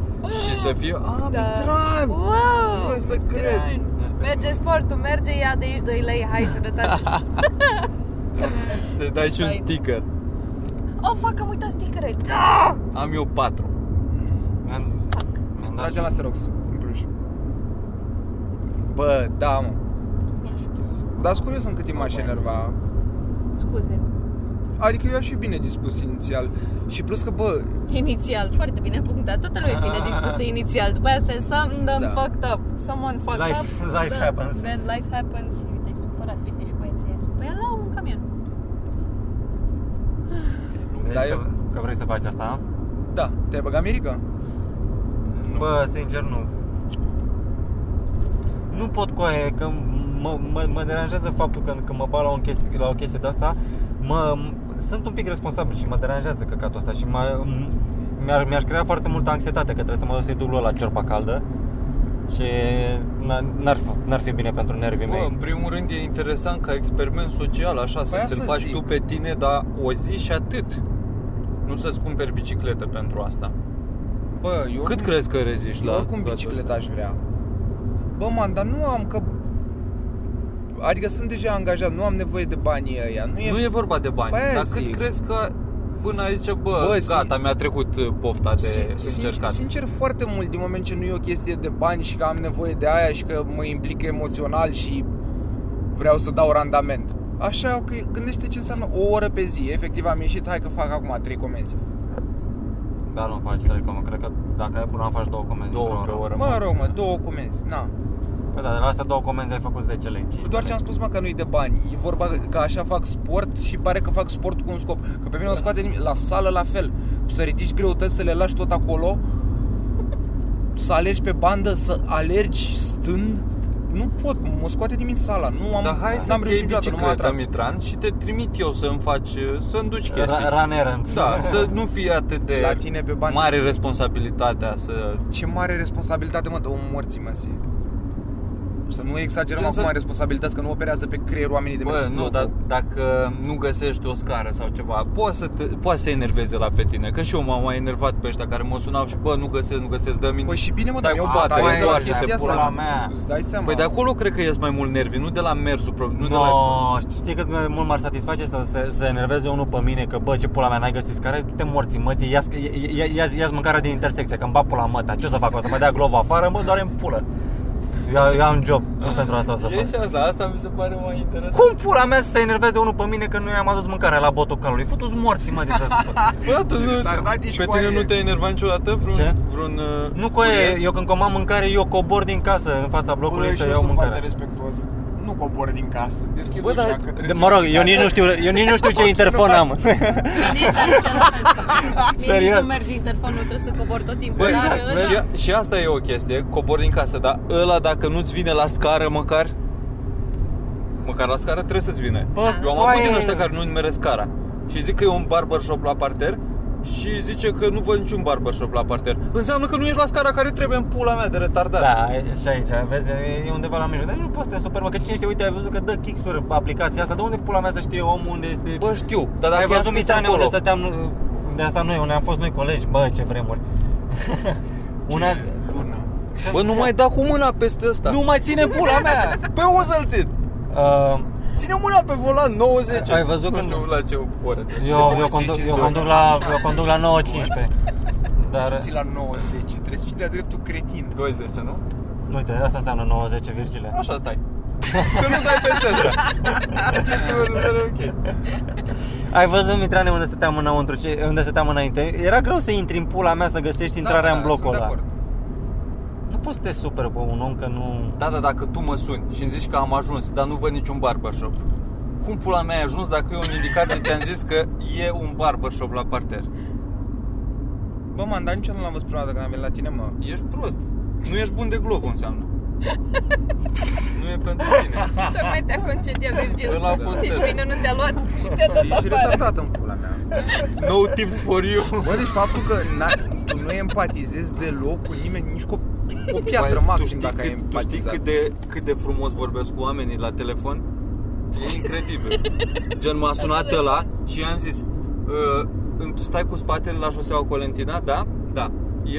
și să fie, a, Da. Mitran! Wow! Nu să cred. Mitran. Merge sportul, merge, ia de aici 2 lei, hai sănătate. [laughs] Să-i dai și un Hai. sticker. oh, fac, am uitat stickere. Da! Am eu patru. Mi-am, Fuck. mi-am dat Trage și- la Xerox, în Cluj. Bă, da, mă. Mi-aș- Dar sunt curios în cât timp m-aș enerva. Scuze. Adică eu aș fi bine dispus inițial. Și plus că, bă, Inițial, foarte bine punctat. Toată lumea e bine dispusă [laughs] inițial. După aia se something done Da. fucked up. Someone fucked Life- up. [laughs] life happens. Then life happens și uite, e supărat. Uite și băieții ăia. Păi la un camion. Deci Dar că, eu- că vrei să faci asta? da, te-ai băgat Mirica? Bă, sincer, nu. Nu pot coaie, că mă, mă, mă deranjează faptul că când mă bag la, un chestie, la o chestie de asta, mă, sunt un pic responsabil și mă deranjează căcatul ăsta și mă, mi-ar, mi-aș crea foarte multă anxietate că trebuie să mă duc să-i duc la ciorba caldă și n- n-ar, fi- n-ar fi bine pentru nervii Bă, mei. în primul rând e interesant ca experiment social, așa, să Păi ți-l asta faci zic. tu pe tine, dar o zi și atât. Nu să-ți cumperi bicicletă pentru asta. Bă, eu Cât crezi că reziști Eu la oricum la bicicleta asta? aș vrea. Bă, man, dar nu am că... Adică sunt deja angajat, nu am nevoie de banii ăia. Nu e... Nu e vorba de bani, Păi aia dar zic. cât crezi că până aici, bă, Bă, bă sin- gata, mi-a trecut uh, pofta de Sin- sincer, încercat. sincer, foarte mult din moment ce nu e o chestie de bani și că am nevoie de aia și că mă implică emoțional și vreau să dau randament. Așa că gândește ce înseamnă o oră pe zi. Efectiv am ieșit, hai că fac acum trei comenzi. Da, nu faci trei comenzi, cred că dacă ai bună faci două comenzi Două într-o pe oră. Mă maxim. rog, mă, două comenzi. Na. Păi da, de la astea două comenzi ai făcut 10 lei 15 Doar ce am spus, mă, că nu-i de bani. E vorba că așa fac sport și pare că fac sport cu un scop. Că pe mine nu scoate nimic. La sală la fel. Să ridici greutăți, să le lași tot acolo, să alergi pe bandă, să alergi stând. Nu pot, mă scoate din minte sala. Nu am, Dar hai n-am să-ți reușit iei niciodată, nu m-a bicicleta, atras. Mitran, și te trimit eu să-mi faci, uh, să-mi duci chestii. Ra- Run errands. Da, să nu fie atât de La tine pe bani. mare responsabilitatea să... Ce mare responsabilitate, mă, de om morții, mă, zi. Să nu exagerăm Ce să- acum responsabilități, că nu operează pe creierul oamenii de Bă, pe nu, bloc. dar dacă nu găsești o scară sau ceva, poate să, te, poate să enerveze la pe tine. Că și eu m-am mai enervat pe ăștia care mă sunau și bă, nu găsesc, nu găsesc, dă-mi... Păi și bine, mă, Stai dar cu eu bateria, bataie de la întoarce-te chestia asta. pula mea. Îți dai seama. Păi de acolo cred că ies mai mult nervii, nu de la mersul, pro- nu de la... No, știi cât mai mult m-ar satisface să se, să enerveze unul pe mine că bă, ce pula mea, n-ai găsit scară, du-te morții, mă, ia, ia, ia, ia, mâncarea din intersecție, că îmi bag pula măta, ce o să fac, o să mă dea glova afară, mă, doar în pulă. Eu, eu am job, nu pentru asta o să E fac. și asta, asta mi se pare mai interesant. Cum pula mea să se enerveze unul pe mine că nu i-am adus mâncarea la botul calului? Futu-ți morții, mă, de ce să fac? Bă, tu nu, Dar da, ești pe cu tine aia. nu te-ai enervat niciodată vreun... Ce? vreun uh, Nu, coe, curier? eu când comand mâncare, eu cobor din casă în fața blocului să iau mâncare. respectuos. Nu cobor din casă. Deschid Bă, dar- De, mă rog, eu nici nu știu, eu nici nu știu ce [laughs] interfon am. [laughs] Nici aici la fel. Mie nici Serios? nu merge interfonul, trebuie să cobor tot timpul. Băi, dar și, ăla- și asta e o chestie, cobor din casă, dar ăla dacă nu-ți vine la scară măcar, măcar la scară trebuie să-ți vine. Bă, Eu am coaie- avut din ăștia care nu nimeresc scara și zic că e un barbershop la parter și zice că nu văd niciun barbershop la parter. Înseamnă că nu ești la scara care trebuie în pula mea de retardat. Da, e- și aici, vezi, e undeva la mijloc. Dar nu poți să te super, mă, că cine știe, uite, ai văzut că dă kick aplicația asta, de unde pula mea să știe omul unde este... Bă, știu, dar dacă ai i-am văzut scris Mitane acolo, unde stăteam, unde asta noi, unde am fost noi colegi, bă, ce vremuri. [laughs] Una... Bună. Bă, nu mai da cu mâna peste ăsta. Nu mai ține pula mea! Pe unde să-l țin? Uh, Ține mâna pe volan 90. Ai văzut nu când- știu la ce oră. eu, eu, conduc, eu, conduc la, eu conduc la 9.15 Dar, Să ții la 90, trebuie să fii de-a dreptul cretin. 20, nu? uite, asta înseamnă 90 Virgile Așa stai. [laughs] Că nu dai peste asta. ok. Ai văzut, Mitrane, unde stăteam înăuntru, ce, unde stăteam înainte? Era greu să intri în pula mea să găsești intrarea Da, în da, blocul sunt de ăla acord. Nu poți să te super pe un om că nu... Da, da, dacă tu mă suni și îmi zici că am ajuns, dar nu văd niciun barbershop. Cum pula mea ai ajuns dacă eu în indicație ți-am zis că e un barbershop la parter? Bă, man, dar niciodată nu l-am văzut prima dată când am venit la tine, mă. Ești prost. Nu ești bun de glob, înseamnă. Nu e pentru tine. Tocmai te-a concediat, Virgil. Ăla a fost Nici test. mine nu te-a luat și te-a dat Ești afară. retardat în pula mea. No tips for you. Bă, deci faptul că na- tu nu empatizezi deloc cu nimeni, nici cu o piatră Băi, maxim tu știi dacă ai cât, tu știi empatizat. cât de, cât de frumos vorbesc cu oamenii la telefon? E incredibil. [laughs] Gen m-a sunat ăla și i-am zis "Uh, Tu stai cu spatele la șoseaua Colentina? Da? Da.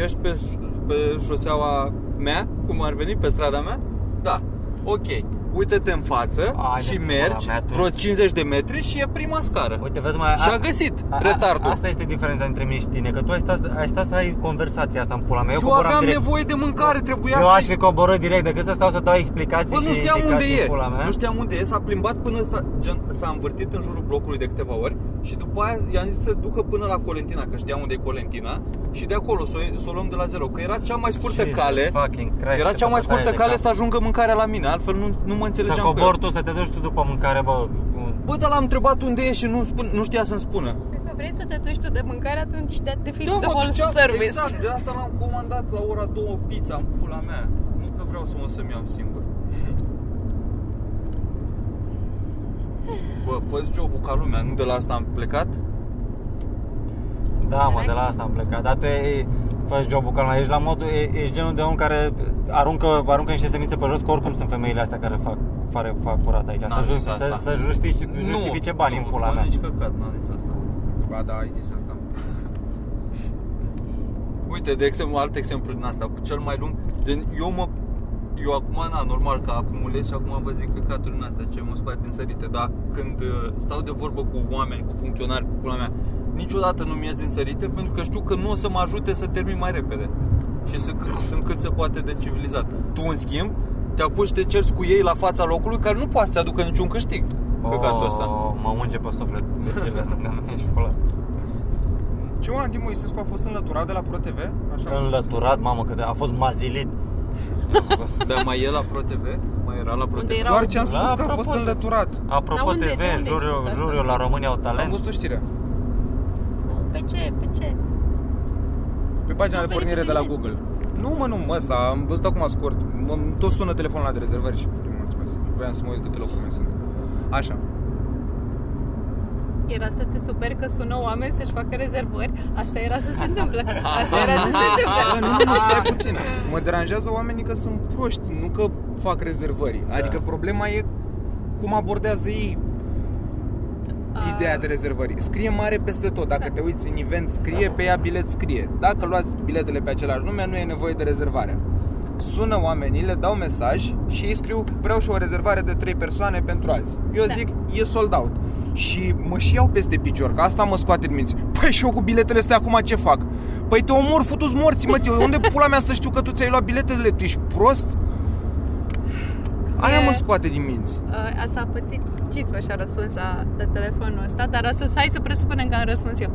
Ești pe, pe șoseaua mea, cum ar veni, pe strada mea? Da. Ok. Uită-te în față Ai de și pula mergi mea, tu. vreo 50 de metri și e prima scară. Uite, vezi mai... Și a găsit retardul. Asta este diferența între mine și tine, că tu ai stat, ai stat să ai conversația asta în pula mea. Eu, Eu coboram aveam direct. nevoie de mâncare, trebuia Eu să... aș fi coborât direct decât să stau să dau explicații Bă, și nu știam unde indicații e. în Pula mea. Nu știam unde e. S-a plimbat până s-a, gen, s-a învârtit în jurul blocului de câteva ori și după aia i-am zis să ducă până la Colentina, că știam unde e Colentina și de acolo să o, să o luăm de la zero, că era cea mai scurtă Jesus cale. fucking Christ, Era câtă cea mai bătaie scurtă de cale cap. să ajungă mâncarea la mine, altfel nu, nu mă Să înțelegeam cu cobor el. tu, să te duci tu după mâncare, bă. un- Bă, dar l-am întrebat unde e și nu, spun, nu știa să-mi spună. Dacă vrei să te duci tu de mâncare, atunci de defeat Da, the mă whole duceam, service. exact, de asta l-am comandat la ora 2 pizza în pula mea. Nu că vreau să mă să-mi iau singur. Bă, fă job ca lumea, nu de la asta am plecat? Da, mă, de la asta am plecat. Dar tu e, faci jobul calma. Ești la modul, e, ești genul de om care aruncă, aruncă niște semințe pe jos, că oricum sunt femeile astea care fac, fac, fac curat aici. N-am Să, zis ju- asta. să, să justifice, justifice banii în pula nu, mea. nici căcat, n-am zis asta. Ba da, ai zis asta. [laughs] Uite, de exemplu, alt exemplu din asta, cu cel mai lung, gen, eu mă eu acum, na, normal că acumulez și acum vă zic căcaturi din astea ce mă scoate din sărite, dar când uh, stau de vorbă cu oameni, cu funcționari, cu pula mea, niciodată nu-mi ies din sărite pentru că știu că nu o să mă ajute să termin mai repede. Și sunt, cât- sunt cât se poate de civilizat. Tu, în schimb, te apuci și te cerți cu ei la fața locului care nu poate să aducă niciun câștig. Căcatul ăsta. Oh, mă unge pe suflet. Virgil, lângă mine și pula. Ce mă, Andy Moisescu a fost înlăturat de la ProTV? Așa am Înlăturat, mamă, că de- a fost mazilit. [laughs] Dar mai e la ProTV? Mai era la ProTV? Unde era- Doar ce am Da, spus că a apropo fost de- înlăturat. Apropo Dar unde- TV, de unde ai juriu, spus asta? juriu la România au Am talent. văzut o știre. Pe ce? Pe ce? Pe pagina Nu de pornire de la verifică Google. Nu, mă, nu, mă, s-a, am văzut acum scurt. Mă, tot sună telefonul la de rezervări și nu mulțumesc. Vreau să mă uit câte locuri mai sunt. Așa. Era să te superi că sună oameni să-și facă rezervări. Asta era să se întâmple. [laughs] Asta era să se Bă, întâmple. nu, nu, nu, stai puțin. Mă deranjează oamenii că sunt proști, nu că fac rezervări. Adică problema e cum abordează ei ideea de rezervări. Scrie mare peste tot. Dacă te uiți în event, scrie pe ea bilet, scrie. Dacă luați biletele pe același nume, nu e nevoie de rezervare. Sună oamenii, le dau mesaj și ei scriu vreau și o rezervare de 3 persoane pentru azi. Eu Da. zic e sold out. Și mă și iau peste picior, că asta mă scoate din minți. Păi și eu cu biletele astea acum ce fac? Păi te omor, futu-ți morții, mă, eu, unde pula mea să știu că tu ți-ai luat biletele? Tu ești prost? Aia E- mă scoate din minți. Uh, Asta a pățit Cisma și a răspuns la, la telefonul ăsta, dar astăzi hai să presupunem că am răspuns eu.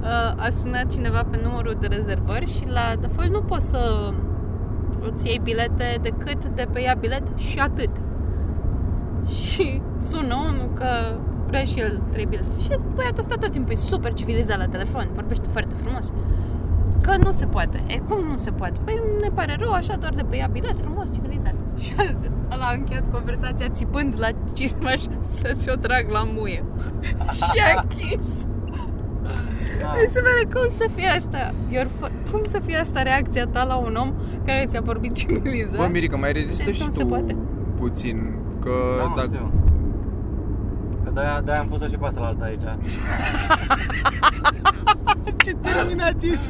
Uh, A sunat cineva pe numărul de rezervări și la The Foil nu poți să îți iei bilete decât de pe ea bilet și atât. Și sună unul că vrea și el trei bilete. Și zic, băiatul ăsta tot timpul e super civilizat la telefon, vorbește foarte frumos. Că nu se poate. E, cum nu se poate? Păi ne pare rău, așa doar de pe ea bilet, frumos, civilizat. Și azi, ăla a încheiat conversația țipând la cismaș să se o trag la muie. [laughs] și a închis. Mi se pare cum să fie asta? Your f- cum să fie asta reacția ta la un om care ți-a vorbit civilizat? Bă, Mirica, mai rezistă Știți și cum tu se poate? puțin. Că Da, mă, dacă... știu. Că de-aia, de-aia am pus-o și pe asta la alta aici. [laughs] Ce terminat ești!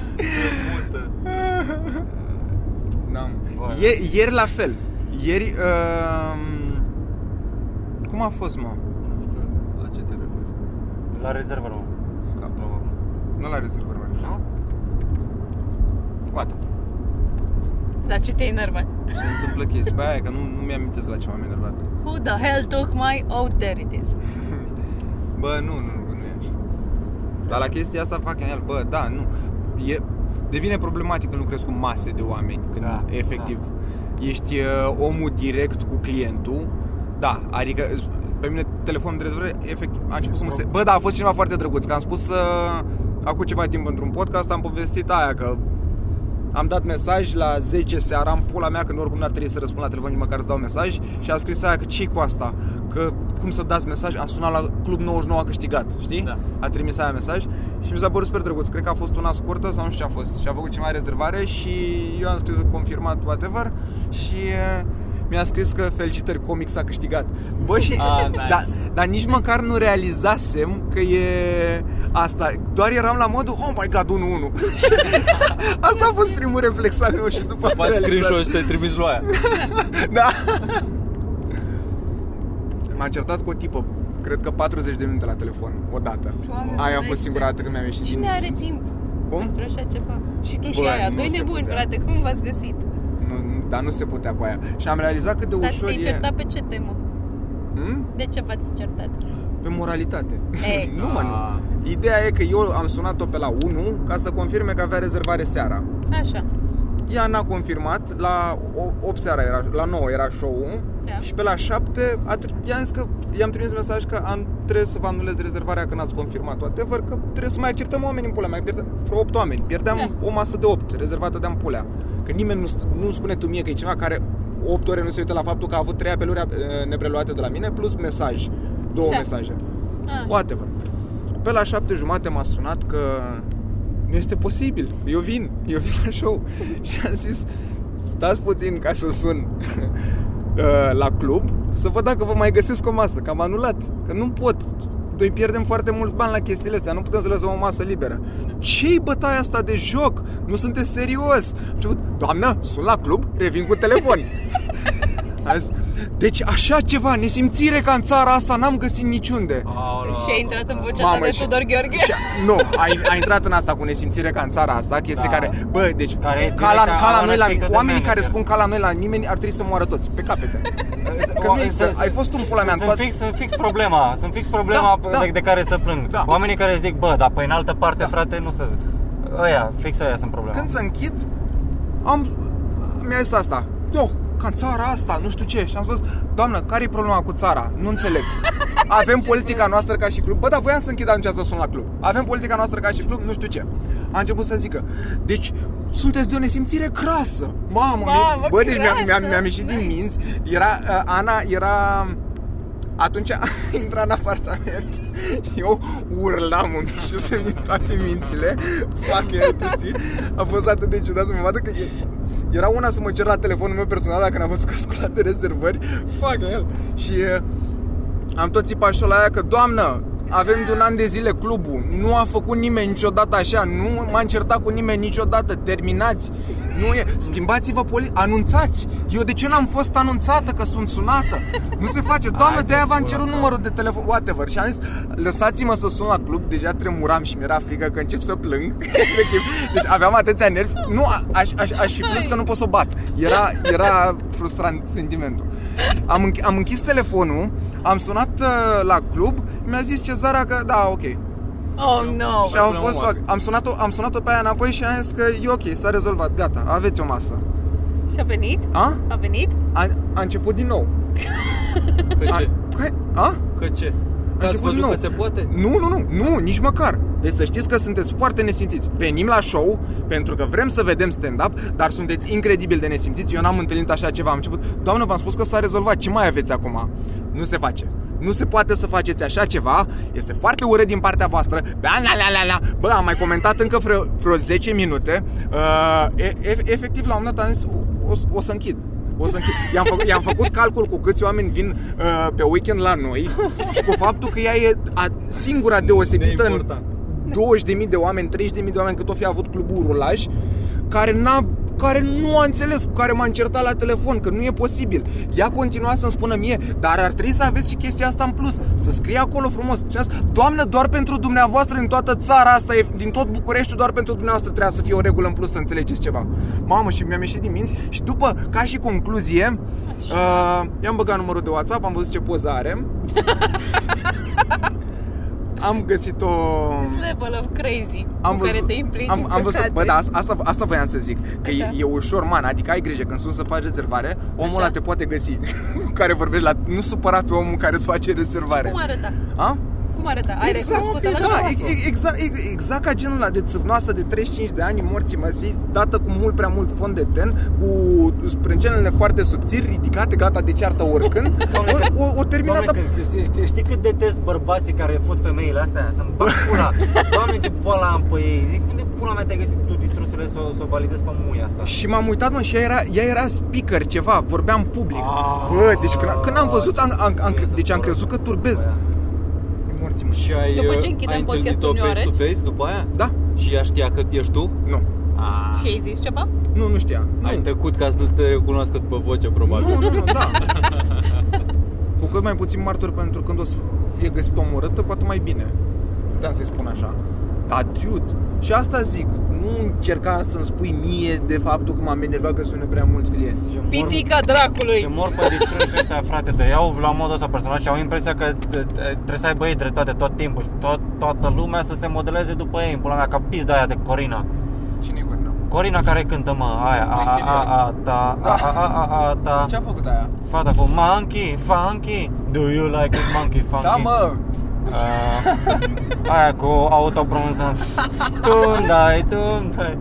Da. Bă. Ie, ieri la fel. Ieri... Uh, cum a fost, mă? Nu știu la ce te referi. La rezervă, mă. Scap. Nu, Nu la rezervări, mă refer. Nu? What? Dar ce te-ai enervat? Se întâmplă chestii. Bă, aia, că nu, nu mi-am la ce m-am enervat. Who the hell took my... Oh, there it is. [laughs] Bă, nu, nu, nu, nu e așa. Dar la chestia asta fac în el, bă, da, nu. E, devine problematic când lucrezi cu mase de oameni, când Da, efectiv ești uh, omul direct cu clientul. Da, adică pe mine telefonul de rezervare efectiv a început să mă se... Bă, da, a fost cineva foarte drăguț, că am spus uh, acum ceva timp într-un podcast, am povestit aia că am dat mesaj la 10 seara, am pula mea când oricum n-ar trebui să răspund la telefon nici măcar să dau mesaj și a scris aia că ce cu asta? Că cum să dați mesaj? Am sunat la Club 99 a câștigat, știi? Da. A trimis aia mesaj și mi s-a părut super drăguț. Cred că a fost una scurtă sau nu știu ce a fost. Și a făcut ceva rezervare și eu am scris confirmat whatever și uh, mi-a scris că felicitări, comics a câștigat. Bă, și, Ah, [laughs] nice. da, dar nici măcar nu realizasem că e asta. Doar eram la modul, oh my god, 1-1. [laughs] asta a fost primul reflex al meu și după Să faci am realizat. screenshot și să-i trimiți lui aia. [laughs] Da. M-am certat cu o tipă, cred că 40 de minute la telefon, odată. Doamne, Aia a Doamne, fost singura dată când mi-am ieșit. Cine din- are timp Cum? pentru așa ceva? Și tu și Bă, aia, nu doi se nebuni, putea. frate, cum v-ați găsit? Nu, dar nu se putea cu aia. Și am realizat cât de Dar ușor te-ai e... certat pe ce temă? Hmm? De ce v-ați certat? Pe moralitate. Ei. [laughs] nu, mă, Ah. nu. Ideea e că eu am sunat-o pe la 1 ca să confirme că avea rezervare seara. Așa. Ea n-a confirmat, la 8 seara era, la 9 era show-ul Da. și pe la 7 a, tr- i-am zis că i-am trimis mesaj că am, trebuie să vă anulez rezervarea că n-ați confirmat whatever, că trebuie să mai acceptăm oameni în pulea mea, pierdem vreo 8 oameni, pierdeam Da. o masă de 8 rezervată de pulea. Că nimeni nu, st- nu spune tu mie că e cineva care 8 ore nu se uită la faptul că a avut 3 apeluri eh, nepreluate de la mine plus mesaj, două Da. mesaje. Așa. Whatever. Pe la șapte jumate m-a sunat că nu este posibil. Eu vin, eu vin la show. [laughs] și am zis, stați puțin ca să sun [laughs] uh, la club să văd dacă vă mai găsesc o masă, că am anulat, că nu pot. Noi pierdem foarte mulți bani la chestiile astea, nu putem să lăsăm o masă liberă. Ce-i bătaia asta de joc? Nu sunteți serios? Am început, doamnă, sun la club, revin cu telefon. [laughs] Am zis, deci așa ceva, nesimțire ca în țara asta n-am găsit niciunde. Aoleu. Și a intrat în vocea ta de și- Tudor Gheorghe? și- nu, a, a intrat în asta cu nesimțire ca în țara asta, chestie Da. care, bă, deci Care ca la, direct ca la au noi, la, respectă de oamenii care manager. spun ca la noi la nimeni ar trebui să moară toți, pe capete. Că nu există, ai fost un pula mea în sunt, toate... fix, sunt fix problema, sunt fix problema Da, da. de, de care să plâng. Da. Oamenii care zic, bă, dar pe în altă parte, Da. frate, nu să... Ăia, fix ăia sunt problema. Când să închid, am, mi-a zis asta, eu, ca în țara asta, nu știu ce. Și am spus, doamnă, care e problema cu țara? Nu înțeleg. [laughs] Avem politica noastră ca și club. Bă, dar voiam să închid atunci să sun la club. Avem politica noastră ca și club, nu știu ce. A început să zică, deci sunteți de o nesimțire crasă. Mamă, Mamă, mi- bă, deci mi-am, crasă. mi-am, mi-am ieșit din Nice. minți. Era, uh, Ana era atunci [laughs] a intrat în apartament Eu urlam în și din toate mințile Fac el, tu știi A fost atât de ciudat să mă vadă că e- Era una să mă cer la telefonul meu personal Dacă n-am văzut că sculat de rezervări. Fac el Și e, am tot țipat și la aia că Doamnă, avem de un an de zile clubul. Nu a făcut nimeni niciodată așa. Nu m-am certat cu nimeni niciodată. Terminați. Nu e. Schimbați-vă poli... Anunțați. Eu de ce n-am fost anunțată că sunt sunată? Nu se face. [laughs] Doamnă, Hai, de-aia v-am pula cerut ta. numărul de telefon. Whatever. Și am zis Lăsați-mă să sun la club. Deja tremuram și mi-era frică că încep să plâng. [laughs] Efectiv. Deci aveam atâția nervi. Nu, a- aș, aș, aș fi plâns că nu pot să o bat. Era, era frustrant sentimentul. Am, înch- am închis telefonul Am sunat uh, la club Mi-a zis Cezara că da, ok Oh, no! și am, punem o fost, masă. am, sunat-o, am sunat-o pe aia înapoi și am zis că e ok, s-a rezolvat, gata, aveți o masă Și a venit? A? A venit? A, a început din nou [laughs] Că a, ce? că, a? Că ce? Că ați început din văzut nou. că se poate? Nu, nu, nu, nu, nici măcar Deci să știți că sunteți foarte nesimțiți Venim la show pentru că vrem să vedem stand-up Dar sunteți incredibil de nesimțiți Eu n-am întâlnit așa ceva Am început, doamnă, v-am spus că s-a rezolvat Ce mai aveți acum? Nu se face nu se poate să faceți așa ceva Este foarte urât din partea voastră Bă, la, la, la, la. Bă am mai comentat încă vreo, vreo 10 minute uh, e, e, Efectiv la un moment dat am zis O, o, o să închid o să închid. I-am, făcut, i-am făcut calcul cu câți oameni vin uh, pe weekend la noi și cu faptul că ea e a, singura deosebită în Neimportant. 20.000 de oameni, 30.000 de oameni cât o fi avut clubul Rulaj care n-a care nu a înțeles, cu care m-a încertat la telefon, că nu e posibil. Ea continua să-mi spună mie, dar ar trebui să aveți și chestia asta în plus, să scrie acolo frumos. Și am zis, Doamnă, doar pentru dumneavoastră din toată țara asta, e- din tot Bucureștiul, doar pentru dumneavoastră trebuia să fie o regulă în plus să înțelegeți ceva. Mamă, și mi-am ieșit din minți și după, ca și concluzie, uh, i-am băgat numărul de WhatsApp, am văzut ce poză are. [laughs] am găsit o... This level of crazy Am cu care văzut, te implici am, în am văzut, bă, păcate. da, asta, asta, asta voiam să zic Că e, Așa. e ușor, man, adică ai grijă când sun să faci rezervare Omul Așa. ăla te poate găsi Cu [laughs] care vorbești la... Nu supăra pe omul care îți face rezervare Cum arăta? A? Cum arăta? Ai recunoscut ăla? da, e- e- exact, e- exact ca genul ăla de țâvnoasă de 35 de ani, morții măsii, dată cu mult prea mult fond de ten, cu sprâncenele foarte subțiri, ridicate, gata de ceartă oricând. [laughs] O, o, o terminată... Doamne, că știi, știi, știi cât detest bărbații care fut femeile astea? Să-mi bag [laughs] pula. Doamne, ce boala am pe ei. Zic, unde pula mea te-ai găsit tu distrusule să, o- să o validezi pe muia asta? Și m-am uitat, mă, și ea era, ea era speaker, ceva, vorbea în public. Ah. Bă, deci când, când am văzut, am, am, am, Trebuie să deci am folosim. crezut că turbez. Morții Și ai, După ce uh, închidem ai întâlnit-o podcastul, ne-o face to arăți? face după aia? Da? Și ea știa că ești tu? Nu. Ah. Și ai zis ceva? Nu, nu știa. Ai nu. tăcut ca să nu te recunoască după voce, probabil. Nu, nu, nu, da. [laughs] cu cât mai puțin martori pentru când o să fie găsit omorâtă, cu atât mai bine. Da, să-i spun așa. Dar, dude, și asta zic, nu încerca să-mi spui mie de faptul că m-am enervat că sună prea mulți clienți. Ce mor- Pitica dracului! Ce mor pe distrânși ăștia, frate, de iau la modul ăsta personal și au impresia că te- te- trebuie să aibă ei dreptate tot timpul și tot, toată lumea să se modeleze după ei, în pula mea, ca pizda aia de Corina. Cine e Corina? Corina care cântă, mă, aia, a, a, a, a, ta, a, a, a, a, a, ta. Ce a făcut aia? Fata cu monkey, funky, do you like it monkey, funky? Da, mă! Uh, [laughs] aia cu autopronunțăm [laughs] Tundai, tundai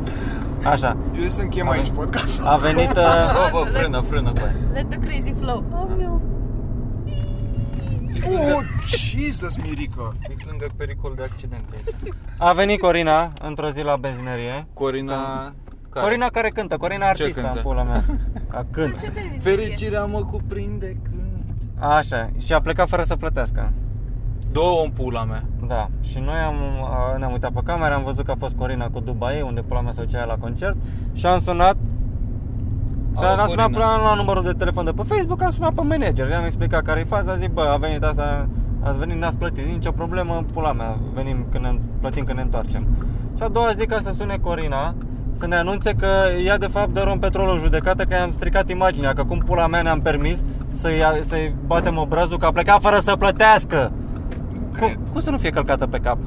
Așa, Eu să închem A aici venit. podcastul. a venit uh, [laughs] Bă, bă, frână, frână cu aia. Let the crazy flow. Oh, meu. Fix Oh, lângă, Jesus, Mirica! fix lângă pericol de accident aici. A venit Corina într-o zi la benzinerie Corina... Care? Corina care cântă, Corina artistă cântă? în pula mea A cânt Ce te zici? Fericirea mă cuprinde când... Așa, și a plecat fără să plătească Două în pula mea. Da, și noi am, a, ne-am uitat pe cameră, am văzut că a fost Corina cu Dubai, unde pula mea se ducea ea la concert Și am sunat și Alo, am sunat Corina. până la numărul de telefon de pe Facebook, am sunat pe manager, le-am explicat care e faza, zic, bă, a venit asta, ați venit, ne-ați plătit, zic, nicio problemă, pula mea, venim când ne, plătim când ne întoarcem. Și a doua zi ca să sune Corina, să ne anunțe că ea de fapt dă un petrol în judecată, că i-am stricat imaginea, că cum pula mea ne-am permis să-i, să-i batem obrazul că a plecat fără să plătească. Cum, cred. cum să nu fie călcată pe cap?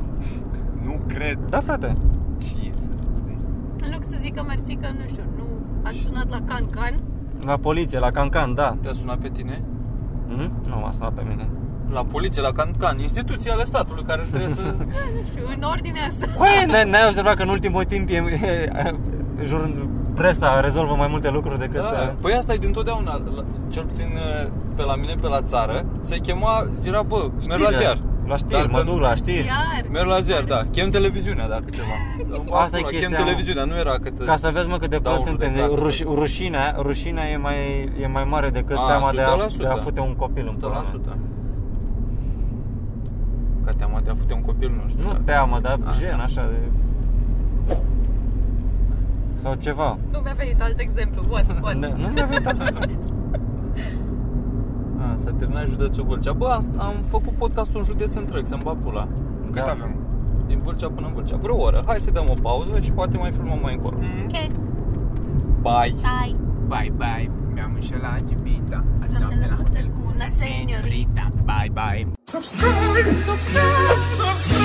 Nu cred. Da, frate. Jesus Christ. În loc să zică mersi că, nu știu, nu a sunat la Can Can. La poliție, la Cancan, da. Te-a sunat pe tine? Mhm, Nu m-a sunat pe mine. La poliție, la Cancan, instituții ale statului care trebuie să... [laughs] [laughs] Nu știu, în ordinea asta. Păi, n- n-ai observat că în ultimul timp e, e, jur, presa rezolvă mai multe lucruri decât... Da, uh, păi asta e dintotdeauna, la- cel puțin uh, pe la mine, pe la țară, se chema, era bă, merg la știri. Ziar. La știri, Dacă mă duc la știri. Iar. Merg la ziar, da, chem televiziunea dacă ceva. [laughs] Asta e Acum, chestia, Chem televiziunea, nu era cât... Ca să vezi, mă, cât de Dau prost suntem. judecată. Ruș, rușinea, rușinea e mai, e mai mare decât A, teama de a, 100%. de a fute un copil în pula mea. 100%. Ca teama de a fute un copil, nu știu. Nu dacă- teamă, dar A, gen, da. așa de... Sau ceva. Nu mi-a venit alt exemplu. What, what? Nu nu mi-a venit atât. A, s-a terminat județul Vâlcea. Bă, am, am făcut podcastul în județ întreg, să-mi bag pula. Cât Da. avem? Din Vâlcea până în Vâlcea. Vreo oră. Hai să dăm o pauză și poate mai filmăm mai încolo. Ok, Bye! hai. Bye, bye. Mi-am înșelat iubita. Azi Soamne, noapte la lămută hotel cu cu una una seniorita. seniorita. Bye, bye. Subscribe, subscribe, subscribe.